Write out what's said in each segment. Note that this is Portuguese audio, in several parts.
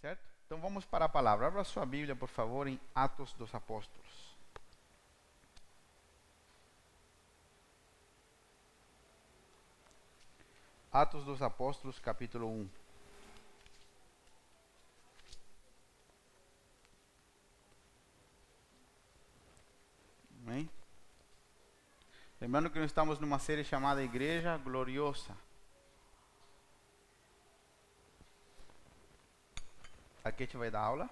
Certo? Então vamos para a palavra. Abra sua Bíblia, por favor, em Atos dos Apóstolos. Atos dos Apóstolos, capítulo 1. Amém? Lembrando que nós estamos numa série chamada Igreja Gloriosa. Aqui a gente vai dar aula.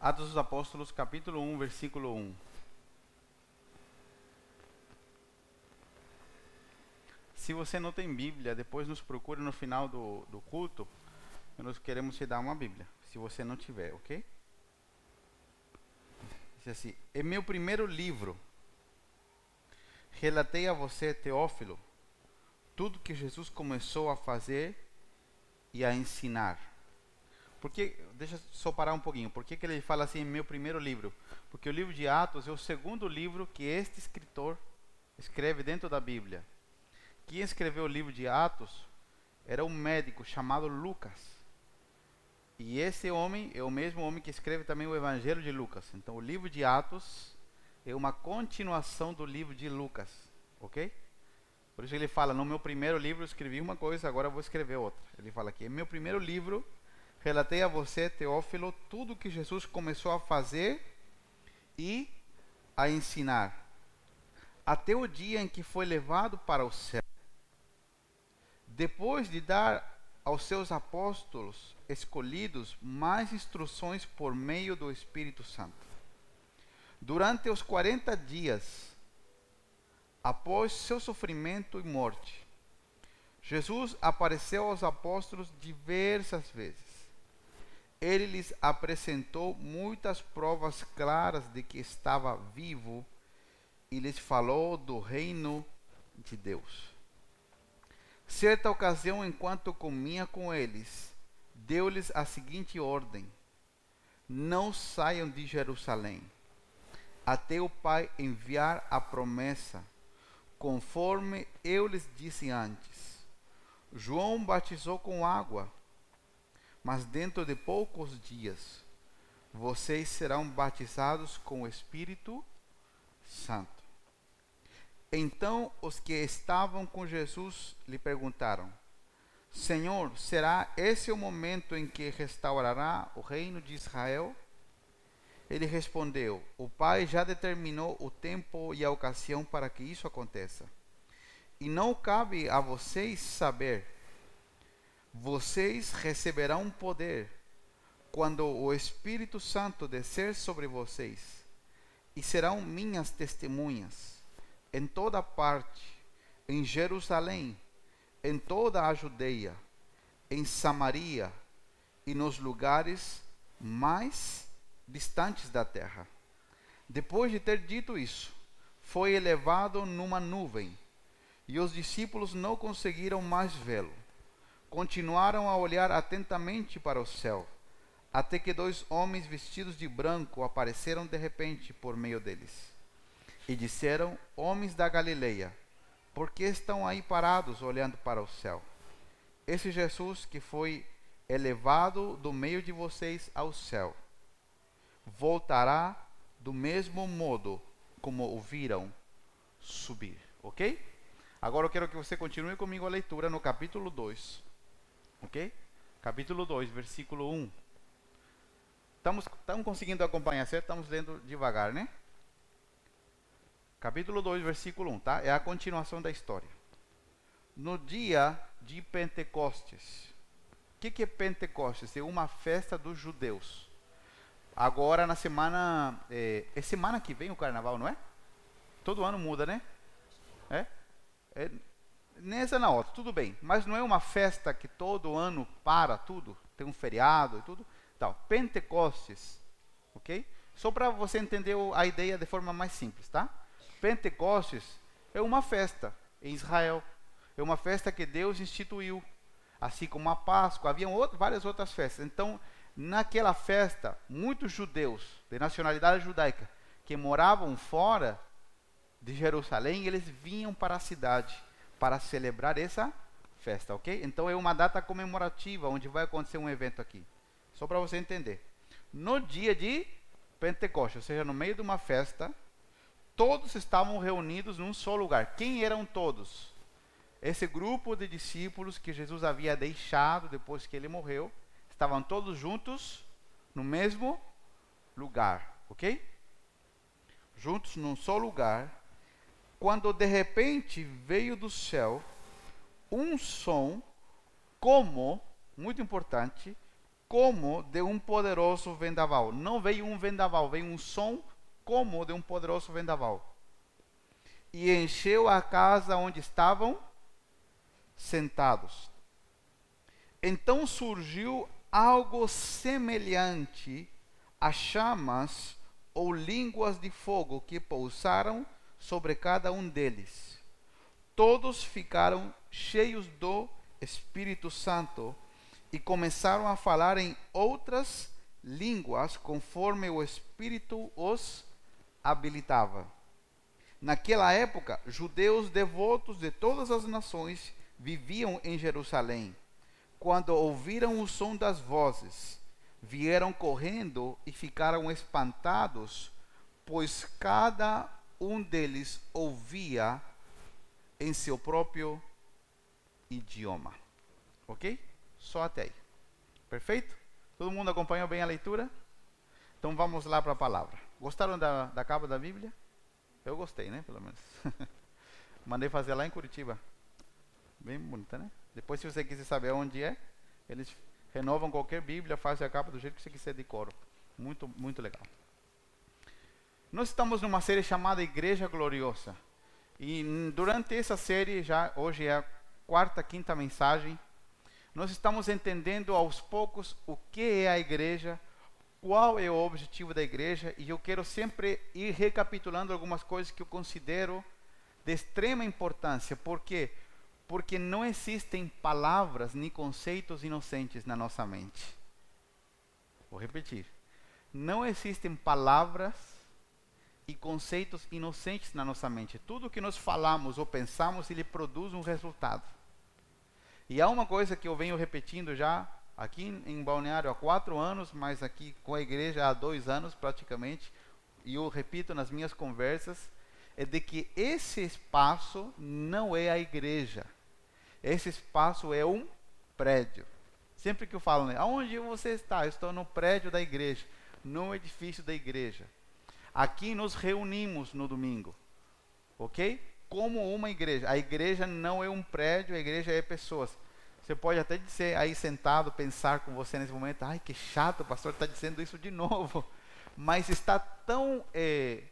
Atos dos Apóstolos, capítulo 1, versículo 1. Se você não tem Bíblia, depois nos procure no final do, do culto. Nós queremos te dar uma Bíblia, se você não tiver, ok? Diz assim: É meu primeiro livro. Relatei a você, Teófilo, tudo que Jesus começou a fazer e a ensinar. Porque, deixa só parar um pouquinho. Por que, que ele fala assim, meu primeiro livro? Porque o livro de Atos é o segundo livro que este escritor escreve dentro da Bíblia. Quem escreveu o livro de Atos era um médico chamado Lucas. E esse homem é o mesmo homem que escreve também o Evangelho de Lucas. Então, o livro de Atos é uma continuação do livro de Lucas, ok? Por isso ele fala: no meu primeiro livro eu escrevi uma coisa, agora vou escrever outra. Ele fala aqui: meu primeiro livro relatei a você, Teófilo, tudo que Jesus começou a fazer e a ensinar, até o dia em que foi levado para o céu. Depois de dar aos seus apóstolos escolhidos mais instruções por meio do Espírito Santo. Durante os 40 dias, após seu sofrimento e morte, Jesus apareceu aos apóstolos diversas vezes. Ele lhes apresentou muitas provas claras de que estava vivo e lhes falou do reino de Deus. Certa ocasião, enquanto comia com eles, deu-lhes a seguinte ordem: Não saiam de Jerusalém, até o Pai enviar a promessa, conforme eu lhes disse antes. João batizou com água, mas dentro de poucos dias vocês serão batizados com o Espírito Santo. Então os que estavam com Jesus lhe perguntaram: Senhor, será esse o momento em que restaurará o reino de Israel? Ele respondeu: O Pai já determinou o tempo e a ocasião para que isso aconteça. E não cabe a vocês saber. Vocês receberão poder quando o Espírito Santo descer sobre vocês, e serão minhas testemunhas em toda parte, em Jerusalém, em toda a Judeia, em Samaria e nos lugares mais distantes da terra. Depois de ter dito isso, foi elevado numa nuvem, e os discípulos não conseguiram mais vê-lo. Continuaram a olhar atentamente para o céu, até que dois homens vestidos de branco apareceram de repente por meio deles e disseram: Homens da Galileia, por que estão aí parados olhando para o céu? Esse Jesus que foi elevado do meio de vocês ao céu, voltará do mesmo modo como o viram subir. Ok? Agora eu quero que você continue comigo a leitura no capítulo 2. Ok? Capítulo 2, versículo 1. Estamos, estamos conseguindo acompanhar, certo? Estamos lendo devagar, né? Capítulo 2, versículo 1, tá? É a continuação da história. No dia de Pentecostes. O que, que é Pentecostes? É uma festa dos judeus. Agora, na semana. É, é, semana que vem o carnaval, não é? Todo ano muda, né? É? é nessa na outra, tudo bem. Mas não é uma festa que todo ano para tudo, tem um feriado e tudo. Então, Pentecostes, ok? Só para você entender a ideia de forma mais simples, tá? Pentecostes é uma festa em Israel. É uma festa que Deus instituiu. Assim como a Páscoa, havia outro, várias outras festas. Então, naquela festa, muitos judeus de nacionalidade judaica que moravam fora de Jerusalém, eles vinham para a cidade para celebrar essa festa, ok? Então é uma data comemorativa onde vai acontecer um evento aqui. Só para você entender. No dia de Pentecostes, ou seja, no meio de uma festa, todos estavam reunidos num só lugar. Quem eram todos? Esse grupo de discípulos que Jesus havia deixado depois que ele morreu, estavam todos juntos no mesmo lugar, ok? Juntos num só lugar, quando de repente veio do céu um som como, muito importante, como de um poderoso vendaval. Não veio um vendaval, veio um som como de um poderoso vendaval. E encheu a casa onde estavam sentados. Então surgiu algo semelhante a chamas ou línguas de fogo que pousaram sobre cada um deles. Todos ficaram cheios do Espírito Santo e começaram a falar em outras línguas conforme o Espírito os habilitava. Naquela época, judeus devotos de todas as nações viviam em Jerusalém. Quando ouviram o som das vozes, vieram correndo e ficaram espantados, pois cada um deles ouvia em seu próprio idioma. Ok? Só até aí. Perfeito? Todo mundo acompanhou bem a leitura? Então vamos lá para a palavra. Gostaram da, da capa da Bíblia? Eu gostei, né? Pelo menos. Mandei fazer lá em Curitiba. Bem bonita, né? Depois, se você quiser saber onde é, eles renovam qualquer Bíblia, fazem a capa do jeito que você quiser de coro. Muito, muito legal. Nós estamos numa série chamada Igreja Gloriosa. E durante essa série, já hoje é a quarta, quinta mensagem, nós estamos entendendo aos poucos o que é a igreja, qual é o objetivo da igreja, e eu quero sempre ir recapitulando algumas coisas que eu considero de extrema importância. Por quê? Porque não existem palavras nem conceitos inocentes na nossa mente. Vou repetir. Não existem palavras e conceitos inocentes na nossa mente. Tudo que nós falamos ou pensamos, ele produz um resultado. E há uma coisa que eu venho repetindo já aqui em Balneário há quatro anos, mas aqui com a igreja há dois anos praticamente, e eu repito nas minhas conversas, é de que esse espaço não é a igreja. Esse espaço é um prédio. Sempre que eu falo, né, aonde você está? Eu estou no prédio da igreja, no edifício da igreja. Aqui nos reunimos no domingo, ok? como uma igreja. A igreja não é um prédio, a igreja é pessoas. Você pode até dizer aí sentado, pensar com você nesse momento, ai que chato, o pastor está dizendo isso de novo. Mas está tão é,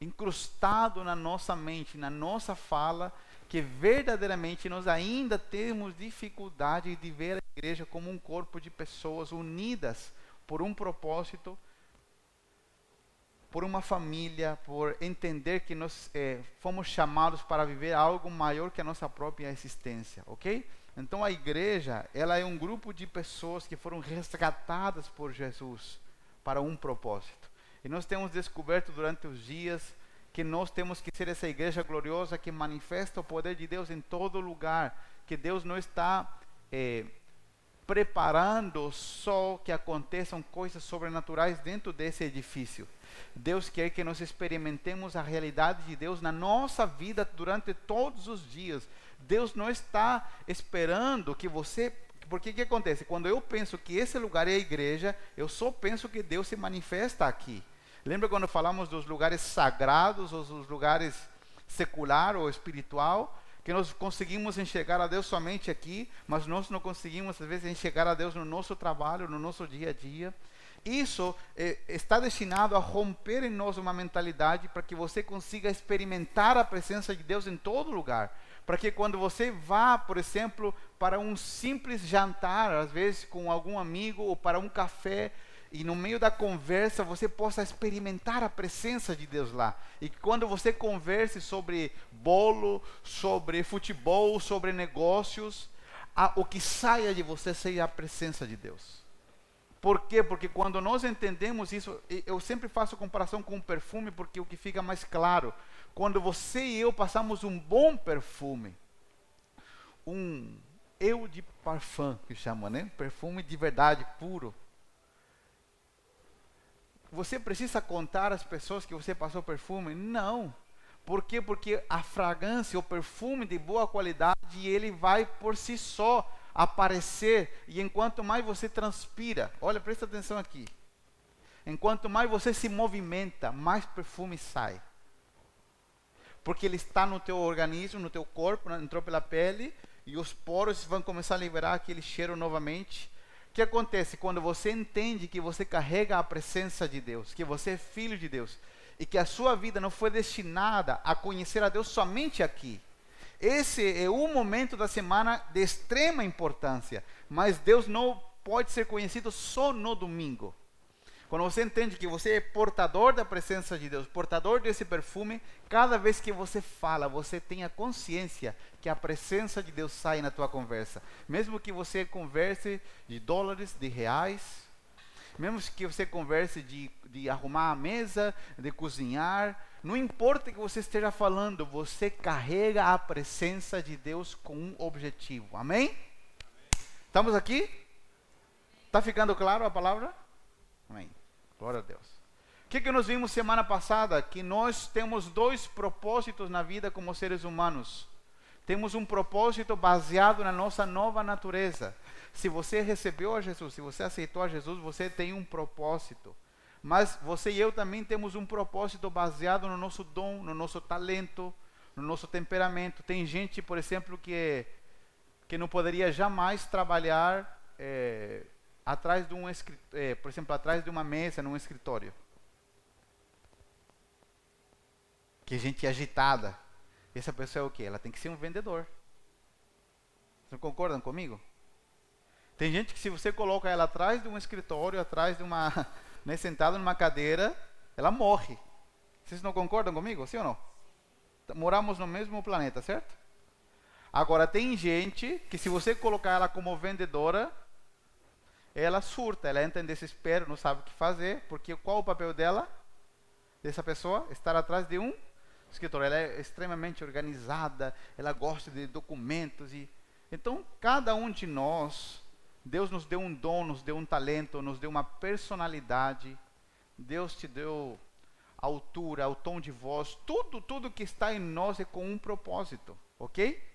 incrustado na nossa mente, na nossa fala, que verdadeiramente nós ainda temos dificuldade de ver a igreja como um corpo de pessoas unidas por um propósito por uma família, por entender que nós é, fomos chamados para viver algo maior que a nossa própria existência, ok? Então a igreja, ela é um grupo de pessoas que foram resgatadas por Jesus para um propósito. E nós temos descoberto durante os dias que nós temos que ser essa igreja gloriosa que manifesta o poder de Deus em todo lugar, que Deus não está é, preparando só que aconteçam coisas sobrenaturais dentro desse edifício. Deus quer que nós experimentemos a realidade de Deus na nossa vida durante todos os dias. Deus não está esperando que você. Porque o que acontece? Quando eu penso que esse lugar é a igreja, eu só penso que Deus se manifesta aqui. Lembra quando falamos dos lugares sagrados, ou dos lugares secular ou espiritual? que nós conseguimos enxergar a Deus somente aqui, mas nós não conseguimos às vezes enxergar a Deus no nosso trabalho, no nosso dia a dia. Isso eh, está destinado a romper em nós uma mentalidade para que você consiga experimentar a presença de Deus em todo lugar. Para que quando você vá, por exemplo, para um simples jantar, às vezes com algum amigo, ou para um café, e no meio da conversa você possa experimentar a presença de Deus lá. E quando você converse sobre bolo, sobre futebol, sobre negócios, a, o que saia de você seja a presença de Deus. Por quê? Porque quando nós entendemos isso, eu sempre faço comparação com o perfume, porque o que fica mais claro, quando você e eu passamos um bom perfume, um eu de parfum, que chama, né? Perfume de verdade, puro. Você precisa contar às pessoas que você passou perfume? Não. Por quê? Porque a fragrância, o perfume de boa qualidade, ele vai por si só aparecer. E enquanto mais você transpira, olha, presta atenção aqui. Enquanto mais você se movimenta, mais perfume sai. Porque ele está no teu organismo, no teu corpo, entrou pela pele, e os poros vão começar a liberar aquele cheiro novamente. O que acontece quando você entende que você carrega a presença de Deus, que você é filho de Deus e que a sua vida não foi destinada a conhecer a Deus somente aqui. Esse é um momento da semana de extrema importância, mas Deus não pode ser conhecido só no domingo. Quando você entende que você é portador da presença de Deus, portador desse perfume, cada vez que você fala, você tenha consciência que a presença de Deus sai na tua conversa. Mesmo que você converse de dólares, de reais, mesmo que você converse de, de arrumar a mesa, de cozinhar, não importa que você esteja falando, você carrega a presença de Deus com um objetivo. Amém? Amém. Estamos aqui? Está ficando claro a palavra? Amém. Glória a Deus. O que, que nós vimos semana passada? Que nós temos dois propósitos na vida como seres humanos. Temos um propósito baseado na nossa nova natureza. Se você recebeu a Jesus, se você aceitou a Jesus, você tem um propósito. Mas você e eu também temos um propósito baseado no nosso dom, no nosso talento, no nosso temperamento. Tem gente, por exemplo, que, que não poderia jamais trabalhar é, atrás de um é, por exemplo, atrás de uma mesa num escritório. Que gente agitada. Essa pessoa é o quê? Ela tem que ser um vendedor. Vocês concordam comigo? Tem gente que se você coloca ela atrás de um escritório, atrás de uma, né, sentada numa cadeira, ela morre. Vocês não concordam comigo? Sim ou não? Moramos no mesmo planeta, certo? Agora tem gente que se você colocar ela como vendedora, ela surta, ela entra em desespero, não sabe o que fazer, porque qual o papel dela, dessa pessoa? Estar atrás de um escritor. Ela é extremamente organizada, ela gosta de documentos e então cada um de nós, Deus nos deu um dom, nos deu um talento, nos deu uma personalidade. Deus te deu a altura, o tom de voz, tudo, tudo que está em nós é com um propósito, ok?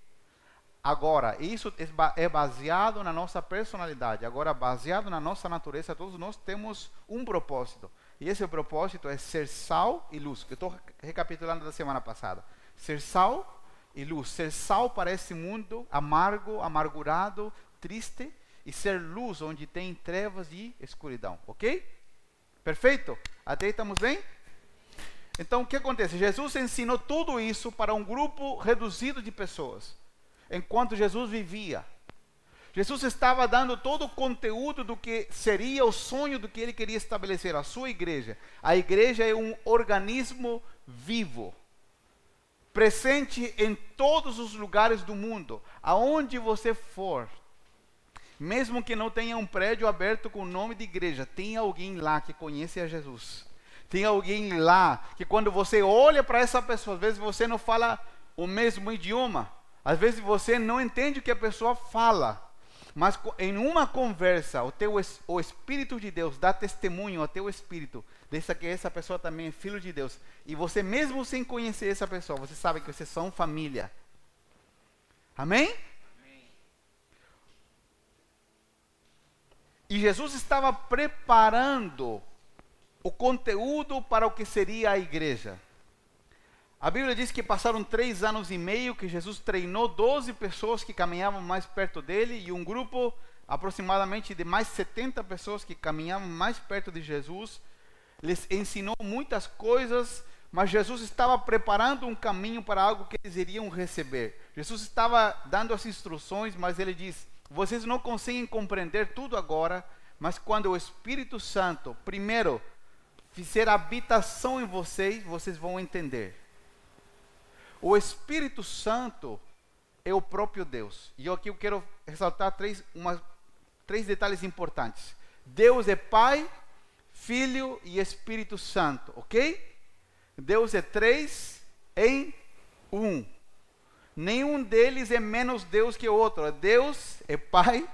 Agora, isso é baseado na nossa personalidade. Agora, baseado na nossa natureza, todos nós temos um propósito. E esse propósito é ser sal e luz. Eu estou recapitulando da semana passada. Ser sal e luz. Ser sal para esse mundo amargo, amargurado, triste. E ser luz onde tem trevas e escuridão. Ok? Perfeito? Até aí estamos bem? Então, o que acontece? Jesus ensinou tudo isso para um grupo reduzido de pessoas enquanto Jesus vivia. Jesus estava dando todo o conteúdo do que seria o sonho do que ele queria estabelecer, a sua igreja. A igreja é um organismo vivo, presente em todos os lugares do mundo, aonde você for. Mesmo que não tenha um prédio aberto com o nome de igreja, tem alguém lá que conhece a Jesus. Tem alguém lá que quando você olha para essa pessoa, às vezes você não fala o mesmo idioma, às vezes você não entende o que a pessoa fala, mas em uma conversa, o teu o espírito de Deus dá testemunho ao teu espírito dessa que essa pessoa também é filho de Deus. E você mesmo sem conhecer essa pessoa, você sabe que vocês são família. Amém? Amém. E Jesus estava preparando o conteúdo para o que seria a igreja. A Bíblia diz que passaram três anos e meio que Jesus treinou 12 pessoas que caminhavam mais perto dele e um grupo aproximadamente de mais 70 pessoas que caminhavam mais perto de Jesus. Lhes ensinou muitas coisas, mas Jesus estava preparando um caminho para algo que eles iriam receber. Jesus estava dando as instruções, mas ele diz: Vocês não conseguem compreender tudo agora, mas quando o Espírito Santo, primeiro, fizer habitação em vocês, vocês vão entender. O Espírito Santo é o próprio Deus. E aqui eu quero ressaltar três, uma, três detalhes importantes. Deus é Pai, Filho e Espírito Santo, ok? Deus é três em um. Nenhum deles é menos Deus que o outro. Deus é Pai,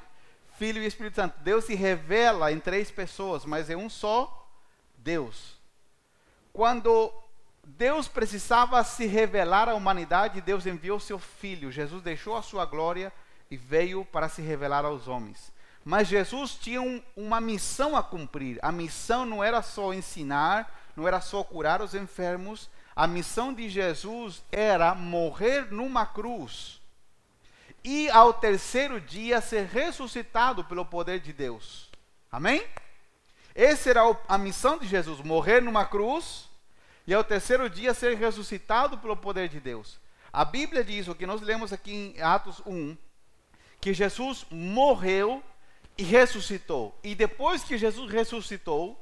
Filho e Espírito Santo. Deus se revela em três pessoas, mas é um só Deus. Quando Deus precisava se revelar à humanidade, Deus enviou seu Filho. Jesus deixou a sua glória e veio para se revelar aos homens. Mas Jesus tinha um, uma missão a cumprir. A missão não era só ensinar, não era só curar os enfermos. A missão de Jesus era morrer numa cruz e ao terceiro dia ser ressuscitado pelo poder de Deus. Amém? Essa era a missão de Jesus: morrer numa cruz e ao terceiro dia ser ressuscitado pelo poder de Deus. A Bíblia diz, o que nós lemos aqui em Atos 1, que Jesus morreu e ressuscitou. E depois que Jesus ressuscitou,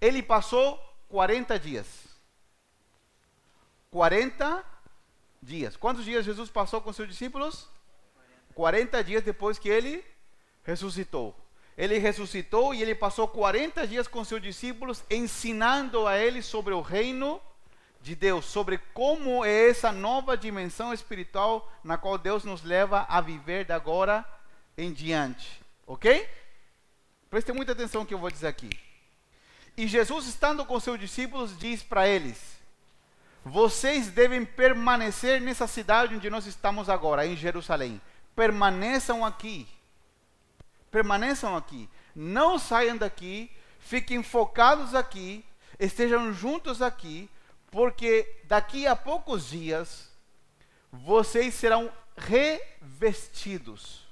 ele passou 40 dias. 40 dias. Quantos dias Jesus passou com seus discípulos? 40 dias depois que ele ressuscitou. Ele ressuscitou e ele passou 40 dias com seus discípulos ensinando a eles sobre o reino de Deus, sobre como é essa nova dimensão espiritual na qual Deus nos leva a viver de agora em diante. Ok? Preste muita atenção no que eu vou dizer aqui. E Jesus, estando com seus discípulos, diz para eles: Vocês devem permanecer nessa cidade onde nós estamos agora, em Jerusalém. Permaneçam aqui. Permaneçam aqui. Não saiam daqui. Fiquem focados aqui. Estejam juntos aqui. Porque daqui a poucos dias vocês serão revestidos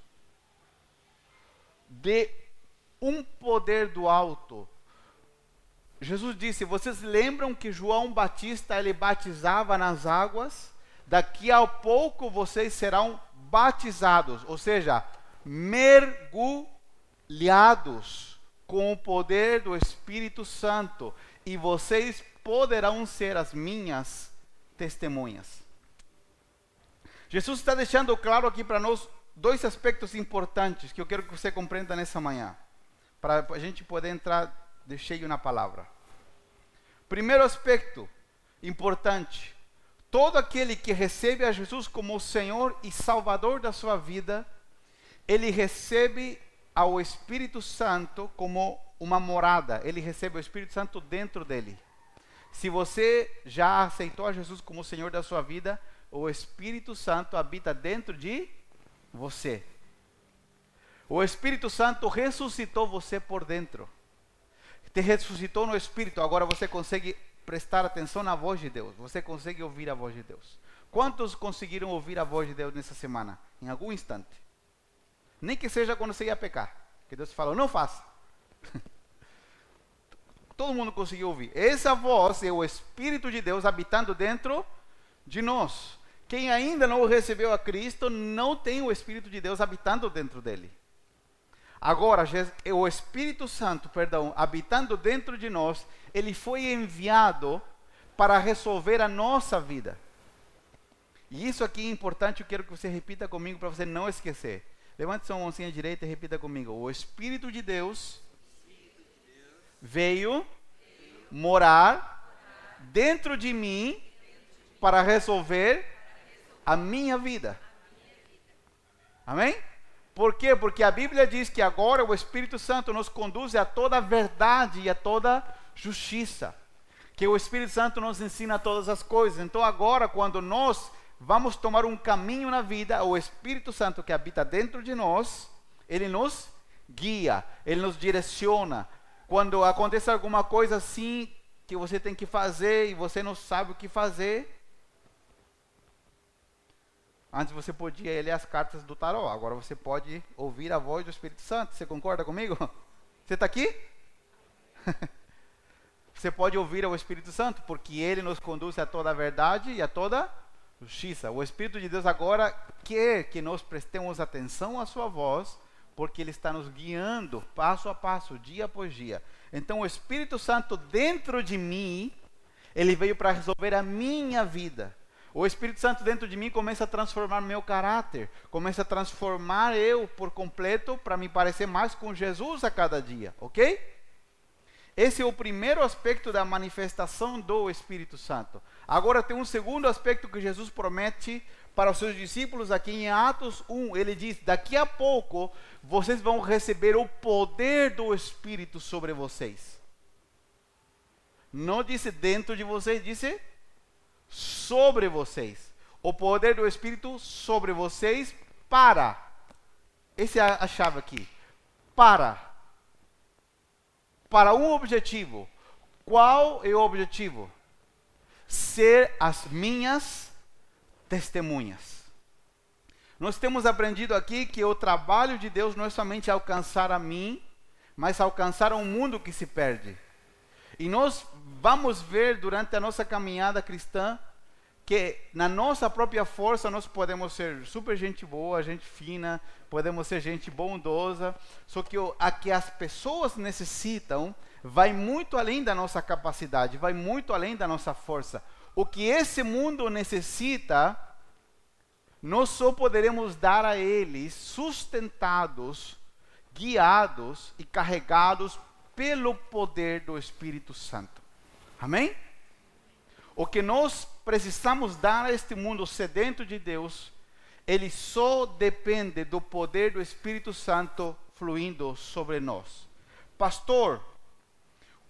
de um poder do alto. Jesus disse: Vocês lembram que João Batista ele batizava nas águas? Daqui a pouco vocês serão batizados, ou seja, mergulhados com o poder do Espírito Santo, e vocês poderão ser as minhas testemunhas. Jesus está deixando claro aqui para nós dois aspectos importantes que eu quero que você compreenda nessa manhã, para a gente poder entrar de cheio na palavra. Primeiro aspecto importante: todo aquele que recebe a Jesus como o Senhor e Salvador da sua vida, ele recebe ao Espírito Santo como uma morada, ele recebe o Espírito Santo dentro dele. Se você já aceitou a Jesus como Senhor da sua vida, o Espírito Santo habita dentro de você. O Espírito Santo ressuscitou você por dentro. Te ressuscitou no Espírito. Agora você consegue prestar atenção na voz de Deus. Você consegue ouvir a voz de Deus. Quantos conseguiram ouvir a voz de Deus nessa semana? Em algum instante. Nem que seja quando você ia pecar. Que Deus falou, não faça. Todo mundo conseguiu ouvir. Essa voz é o Espírito de Deus habitando dentro de nós. Quem ainda não recebeu a Cristo não tem o Espírito de Deus habitando dentro dele. Agora, o Espírito Santo, perdão, habitando dentro de nós, ele foi enviado para resolver a nossa vida. E isso aqui é importante, eu quero que você repita comigo para você não esquecer. Levante sua mãozinha direita e repita comigo. O Espírito de Deus, veio morar dentro de mim para resolver a minha vida. Amém? Por quê? Porque a Bíblia diz que agora o Espírito Santo nos conduz a toda a verdade e a toda justiça. Que o Espírito Santo nos ensina todas as coisas. Então, agora, quando nós vamos tomar um caminho na vida, o Espírito Santo que habita dentro de nós, ele nos guia, ele nos direciona. Quando acontece alguma coisa assim que você tem que fazer e você não sabe o que fazer, Antes você podia ler as cartas do tarô, agora você pode ouvir a voz do Espírito Santo. Você concorda comigo? Você está aqui? você pode ouvir o Espírito Santo, porque ele nos conduz a toda a verdade e a toda justiça. O Espírito de Deus agora quer que nós prestemos atenção à sua voz, porque ele está nos guiando passo a passo, dia após dia. Então o Espírito Santo dentro de mim, ele veio para resolver a minha vida O Espírito Santo dentro de mim começa a transformar meu caráter, começa a transformar eu por completo para me parecer mais com Jesus a cada dia, ok? Esse é o primeiro aspecto da manifestação do Espírito Santo. Agora tem um segundo aspecto que Jesus promete para os seus discípulos aqui em Atos 1. Ele diz: Daqui a pouco vocês vão receber o poder do Espírito sobre vocês. Não disse dentro de vocês, disse sobre vocês. O poder do Espírito sobre vocês para. Essa é a chave aqui. Para. Para um objetivo. Qual é o objetivo? Ser as minhas testemunhas. Nós temos aprendido aqui que o trabalho de Deus não é somente alcançar a mim, mas alcançar um mundo que se perde. E nós vamos ver durante a nossa caminhada cristã que na nossa própria força nós podemos ser super gente boa, gente fina, podemos ser gente bondosa, só que o, a que as pessoas necessitam vai muito além da nossa capacidade, vai muito além da nossa força. O que esse mundo necessita, nós só poderemos dar a eles sustentados, guiados e carregados pelo poder do Espírito Santo. Amém? O que nós precisamos dar a este mundo sedento de Deus, ele só depende do poder do Espírito Santo fluindo sobre nós. Pastor,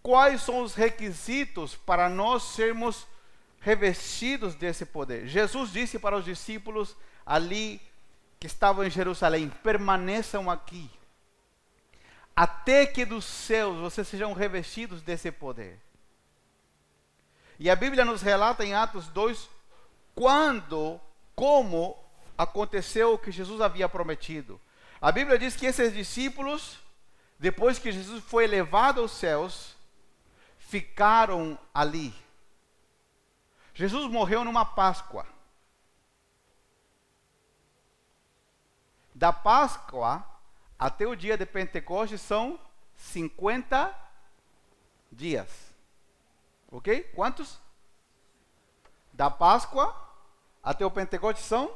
quais são os requisitos para nós sermos revestidos desse poder? Jesus disse para os discípulos ali que estavam em Jerusalém: permaneçam aqui até que dos céus vocês sejam revestidos desse poder. E a Bíblia nos relata em Atos 2 quando, como aconteceu o que Jesus havia prometido. A Bíblia diz que esses discípulos, depois que Jesus foi elevado aos céus, ficaram ali. Jesus morreu numa Páscoa. Da Páscoa até o dia de Pentecostes são 50 dias. Ok? Quantos? Da Páscoa até o Pentecostes são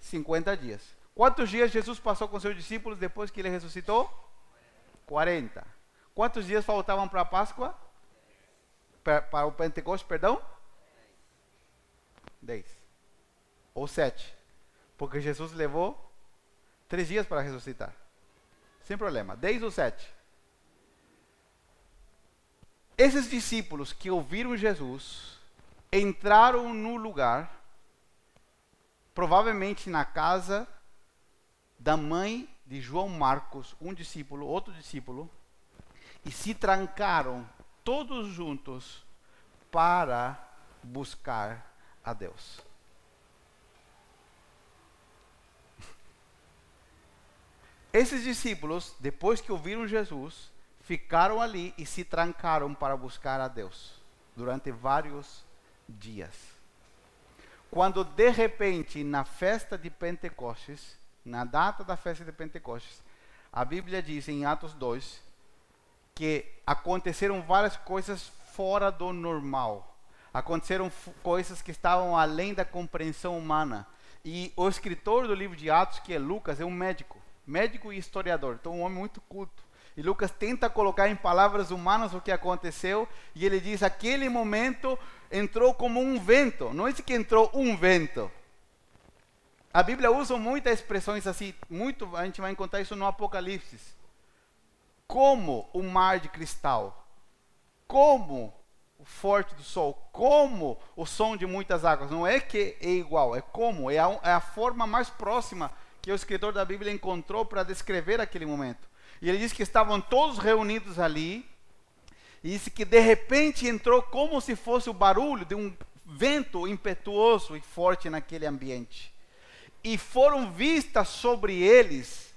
50 dias. Quantos dias Jesus passou com seus discípulos depois que ele ressuscitou? 40. Quantos dias faltavam para a Páscoa? Para o Pentecostes, perdão? 10. Ou 7. Porque Jesus levou três dias para ressuscitar. Sem problema. 10 ou 7. Esses discípulos que ouviram Jesus entraram no lugar, provavelmente na casa da mãe de João Marcos, um discípulo, outro discípulo, e se trancaram todos juntos para buscar a Deus. Esses discípulos, depois que ouviram Jesus, ficaram ali e se trancaram para buscar a Deus durante vários dias. Quando de repente, na festa de Pentecostes, na data da festa de Pentecostes, a Bíblia diz em Atos 2 que aconteceram várias coisas fora do normal. Aconteceram coisas que estavam além da compreensão humana. E o escritor do livro de Atos, que é Lucas, é um médico médico e historiador, então um homem muito culto. E Lucas tenta colocar em palavras humanas o que aconteceu, e ele diz: aquele momento entrou como um vento, não é que entrou um vento. A Bíblia usa muitas expressões assim, muito, a gente vai encontrar isso no Apocalipse. Como o mar de cristal, como forte do sol, como o som de muitas águas. Não é que é igual, é como, é a, é a forma mais próxima que o escritor da Bíblia encontrou para descrever aquele momento. E ele diz que estavam todos reunidos ali, e disse que de repente entrou como se fosse o barulho de um vento impetuoso e forte naquele ambiente. E foram vistas sobre eles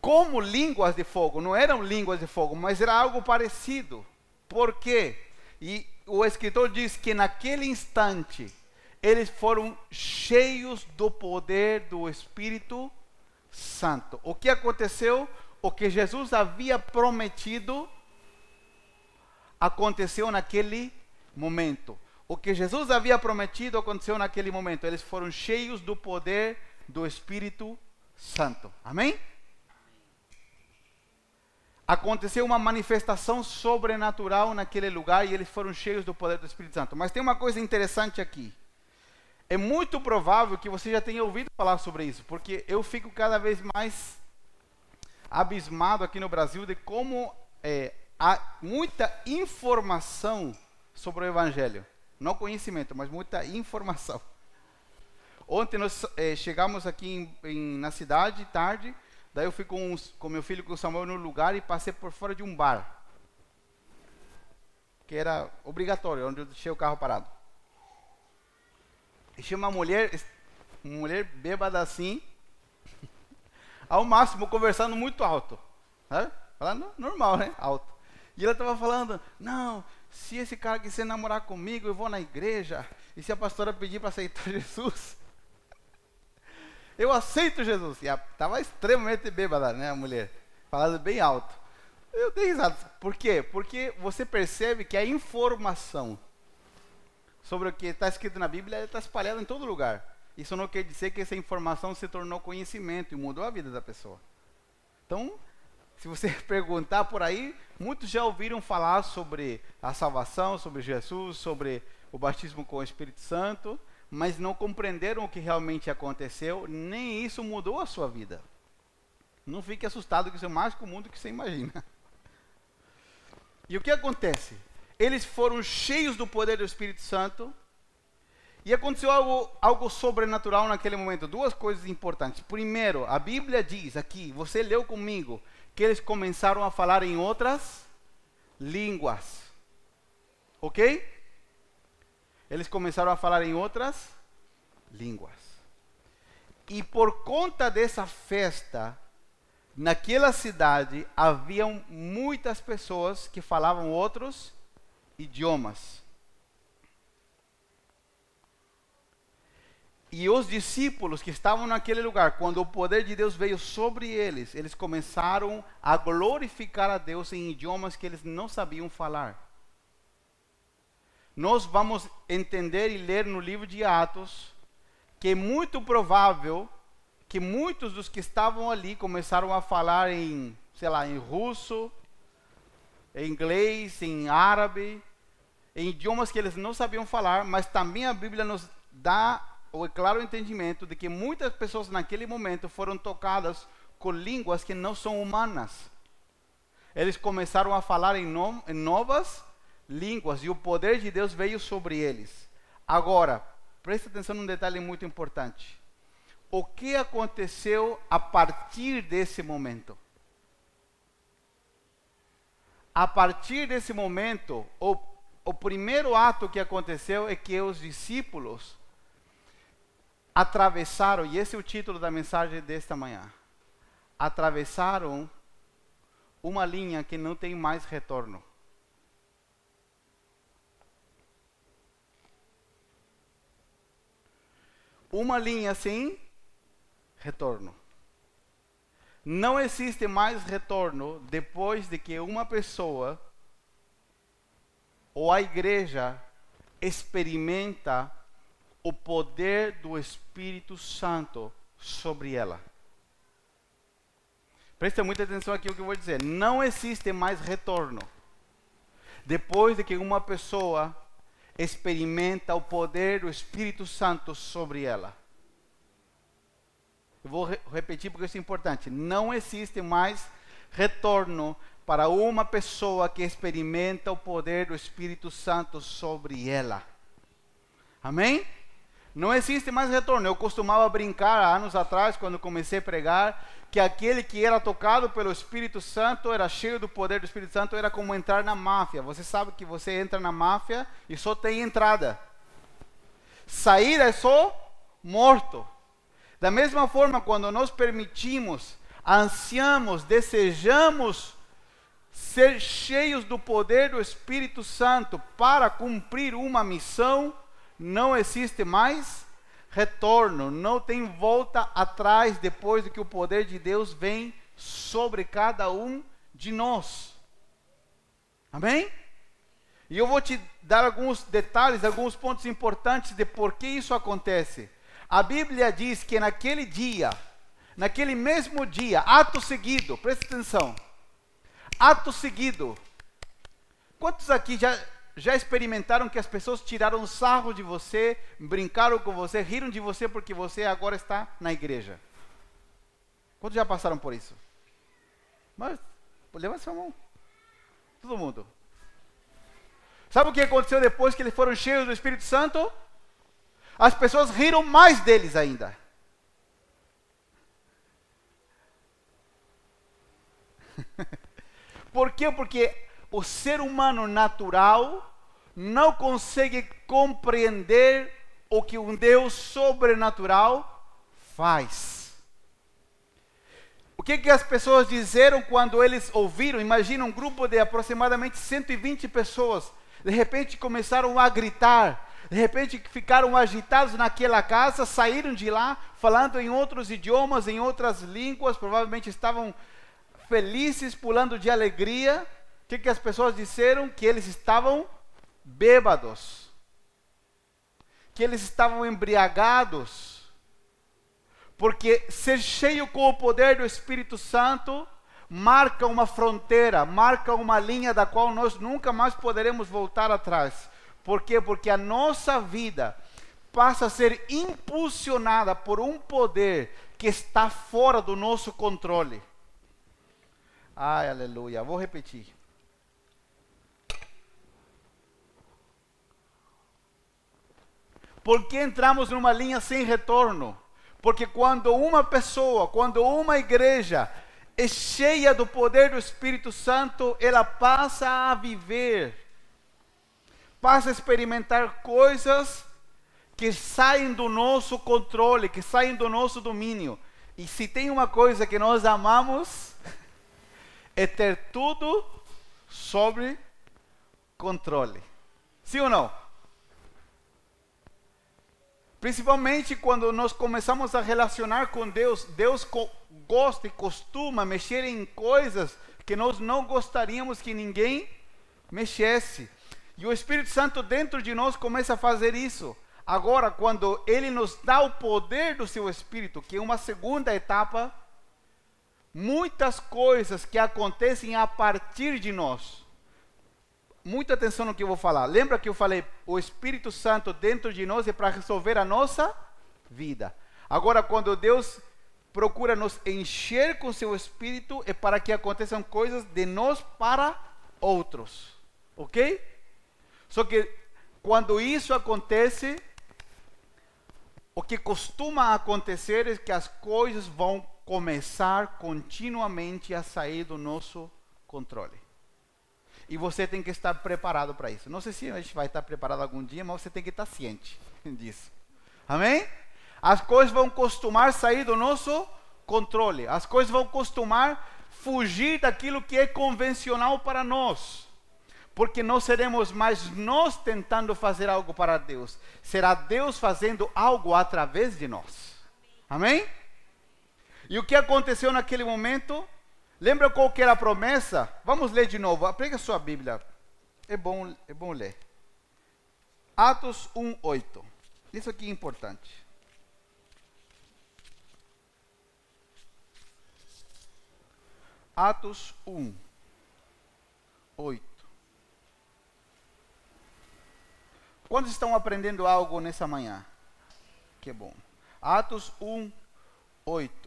como línguas de fogo. Não eram línguas de fogo, mas era algo parecido. Por quê? E o escritor diz que naquele instante eles foram cheios do poder do Espírito Santo. O que aconteceu? O que Jesus havia prometido aconteceu naquele momento. O que Jesus havia prometido aconteceu naquele momento. Eles foram cheios do poder do Espírito Santo. Amém? Aconteceu uma manifestação sobrenatural naquele lugar e eles foram cheios do poder do Espírito Santo. Mas tem uma coisa interessante aqui. É muito provável que você já tenha ouvido falar sobre isso, porque eu fico cada vez mais abismado aqui no Brasil de como é, há muita informação sobre o Evangelho. Não conhecimento, mas muita informação. Ontem nós é, chegamos aqui em, em, na cidade, tarde, daí eu fui com, com meu filho, com o Samuel, no lugar e passei por fora de um bar. Que era obrigatório, onde eu deixei o carro parado. E tinha uma mulher, uma mulher bêbada assim, ao máximo conversando muito alto. Sabe? Falando normal, né? Alto. E ela estava falando: Não, se esse cara quiser namorar comigo, eu vou na igreja. E se a pastora pedir para aceitar Jesus, eu aceito Jesus. E estava extremamente bêbada, né, a mulher? Falando bem alto. Eu dei risada. Por quê? Porque você percebe que a informação sobre o que está escrito na Bíblia está espalhada em todo lugar. Isso não quer dizer que essa informação se tornou conhecimento e mudou a vida da pessoa. Então, se você perguntar por aí, muitos já ouviram falar sobre a salvação, sobre Jesus, sobre o batismo com o Espírito Santo, mas não compreenderam o que realmente aconteceu, nem isso mudou a sua vida. Não fique assustado que isso é mais comum do que você imagina. E o que acontece? Eles foram cheios do poder do Espírito Santo, e aconteceu algo, algo sobrenatural naquele momento. Duas coisas importantes. Primeiro, a Bíblia diz aqui, você leu comigo, que eles começaram a falar em outras línguas. Ok? Eles começaram a falar em outras línguas. E por conta dessa festa, naquela cidade haviam muitas pessoas que falavam outros idiomas. E os discípulos que estavam naquele lugar, quando o poder de Deus veio sobre eles, eles começaram a glorificar a Deus em idiomas que eles não sabiam falar. Nós vamos entender e ler no livro de Atos que é muito provável que muitos dos que estavam ali começaram a falar em, sei lá, em russo, em inglês, em árabe, em idiomas que eles não sabiam falar, mas também a Bíblia nos dá o claro entendimento de que muitas pessoas naquele momento foram tocadas com línguas que não são humanas. Eles começaram a falar em, no, em novas línguas e o poder de Deus veio sobre eles. Agora, preste atenção num detalhe muito importante. O que aconteceu a partir desse momento? A partir desse momento, o, o primeiro ato que aconteceu é que os discípulos atravessaram, e esse é o título da mensagem desta manhã. Atravessaram uma linha que não tem mais retorno. Uma linha sem retorno. Não existe mais retorno depois de que uma pessoa ou a igreja experimenta o poder do Espírito Santo sobre ela. Presta muita atenção aqui no que eu vou dizer. Não existe mais retorno. Depois de que uma pessoa experimenta o poder do Espírito Santo sobre ela. Eu vou re repetir porque isso é importante. Não existe mais retorno para uma pessoa que experimenta o poder do Espírito Santo sobre ela. Amém? Não existe mais retorno. Eu costumava brincar anos atrás, quando comecei a pregar, que aquele que era tocado pelo Espírito Santo, era cheio do poder do Espírito Santo, era como entrar na máfia. Você sabe que você entra na máfia e só tem entrada. Sair é só morto. Da mesma forma, quando nós permitimos, ansiamos, desejamos ser cheios do poder do Espírito Santo para cumprir uma missão, não existe mais retorno, não tem volta atrás depois de que o poder de Deus vem sobre cada um de nós. Amém? E eu vou te dar alguns detalhes, alguns pontos importantes de por que isso acontece. A Bíblia diz que naquele dia, naquele mesmo dia, ato seguido, presta atenção. Ato seguido. Quantos aqui já, já experimentaram que as pessoas tiraram sarro de você, brincaram com você, riram de você porque você agora está na igreja? Quantos já passaram por isso? Mas, levanta sua mão. Todo mundo. Sabe o que aconteceu depois que eles foram cheios do Espírito Santo? As pessoas riram mais deles ainda. Por quê? Porque o ser humano natural não consegue compreender o que um Deus sobrenatural faz. O que, que as pessoas disseram quando eles ouviram? Imagina um grupo de aproximadamente 120 pessoas. De repente começaram a gritar, de repente ficaram agitados naquela casa, saíram de lá falando em outros idiomas, em outras línguas, provavelmente estavam felizes, pulando de alegria. O que, que as pessoas disseram? Que eles estavam bêbados, que eles estavam embriagados, porque ser cheio com o poder do Espírito Santo marca uma fronteira, marca uma linha da qual nós nunca mais poderemos voltar atrás. Por quê? Porque a nossa vida passa a ser impulsionada por um poder que está fora do nosso controle. Ai, aleluia. Vou repetir. Por que entramos numa linha sem retorno? Porque quando uma pessoa, quando uma igreja é cheia do poder do Espírito Santo, ela passa a viver, passa a experimentar coisas que saem do nosso controle, que saem do nosso domínio. E se tem uma coisa que nós amamos, é ter tudo sobre controle. Sim ou não? Principalmente quando nós começamos a relacionar com Deus, Deus gosta e costuma mexer em coisas que nós não gostaríamos que ninguém mexesse. E o Espírito Santo dentro de nós começa a fazer isso. Agora, quando ele nos dá o poder do seu Espírito, que é uma segunda etapa, muitas coisas que acontecem a partir de nós muita atenção no que eu vou falar. Lembra que eu falei, o Espírito Santo dentro de nós é para resolver a nossa vida. Agora, quando Deus procura nos encher com seu Espírito, é para que aconteçam coisas de nós para outros. Ok? Só que quando isso acontece, o que costuma acontecer é que as coisas vão começar continuamente a sair do nosso controle. E você tem que estar preparado para isso. Não sei se a gente vai estar preparado algum dia, mas você tem que estar ciente disso. Amém? As coisas vão costumar sair do nosso controle. As coisas vão costumar fugir daquilo que é convencional para nós. Porque não seremos mais nós tentando fazer algo para Deus. Será Deus fazendo algo através de nós. Amém? E o que aconteceu naquele momento? Lembra qual que era a promessa? Vamos ler de novo. Pega sua Bíblia. É bom, é bom ler. Atos 1:8. Isso aqui é importante. Atos 1, 8. Quantos estão aprendendo algo nessa manhã? Que bom. Atos 1, 8.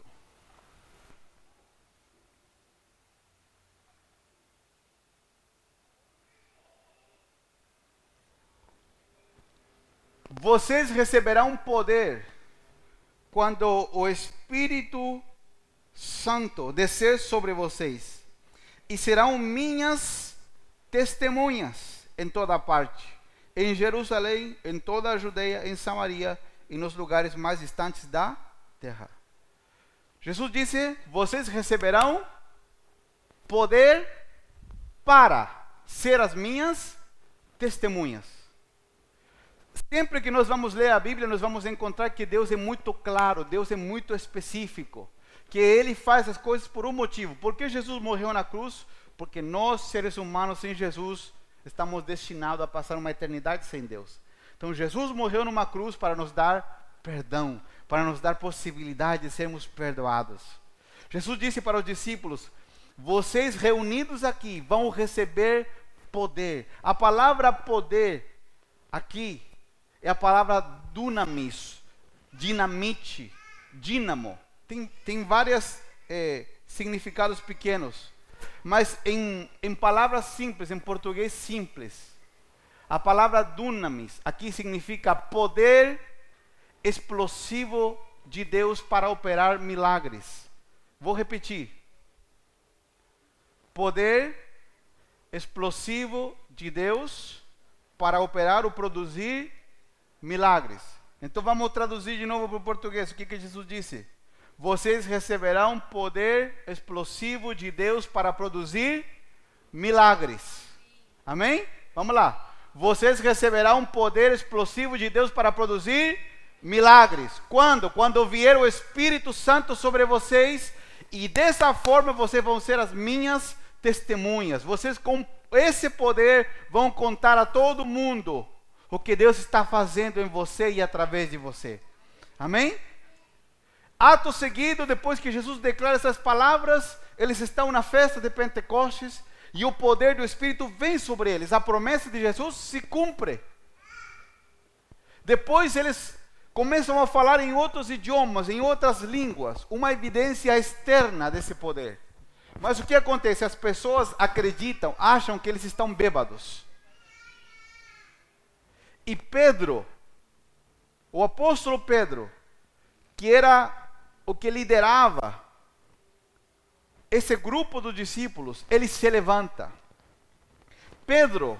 Vocês receberão poder quando o Espírito Santo descer sobre vocês, e serão minhas testemunhas em toda parte, em Jerusalém, em toda a Judeia, em Samaria e nos lugares mais distantes da terra. Jesus disse: Vocês receberão poder para ser as minhas testemunhas. Sempre que nós vamos ler a Bíblia, nós vamos encontrar que Deus é muito claro, Deus é muito específico, que Ele faz as coisas por um motivo. Por que Jesus morreu na cruz? Porque nós, seres humanos, sem Jesus, estamos destinados a passar uma eternidade sem Deus. Então Jesus morreu numa cruz para nos dar perdão, para nos dar possibilidade de sermos perdoados. Jesus disse para os discípulos: Vocês reunidos aqui vão receber poder. A palavra poder aqui é a palavra dunamis, dinamite, dínamo. Tem, tem vários é, significados pequenos. Mas em, em palavras simples, em português simples, a palavra dunamis aqui significa poder explosivo de Deus para operar milagres. Vou repetir. Poder explosivo de Deus para operar ou produzir milagres. Então vamos traduzir de novo para o português. O que, que Jesus disse? Vocês receberão poder explosivo de Deus para produzir milagres. Amém? Vamos lá. Vocês receberão poder explosivo de Deus para produzir milagres. Quando? Quando vier o Espírito Santo sobre vocês e dessa forma vocês vão ser as minhas testemunhas. Vocês com esse poder vão contar a todo mundo o que Deus está fazendo em você e através de você. Amém? Ato seguido, depois que Jesus declara essas palavras, eles estão na festa de Pentecostes e o poder do Espírito vem sobre eles. A promessa de Jesus se cumpre. Depois eles começam a falar em outros idiomas, em outras línguas, uma evidência externa desse poder. Mas o que acontece? As pessoas acreditam, acham que eles estão bêbados. E Pedro, o apóstolo Pedro, que era o que liderava esse grupo dos discípulos, ele se levanta. Pedro,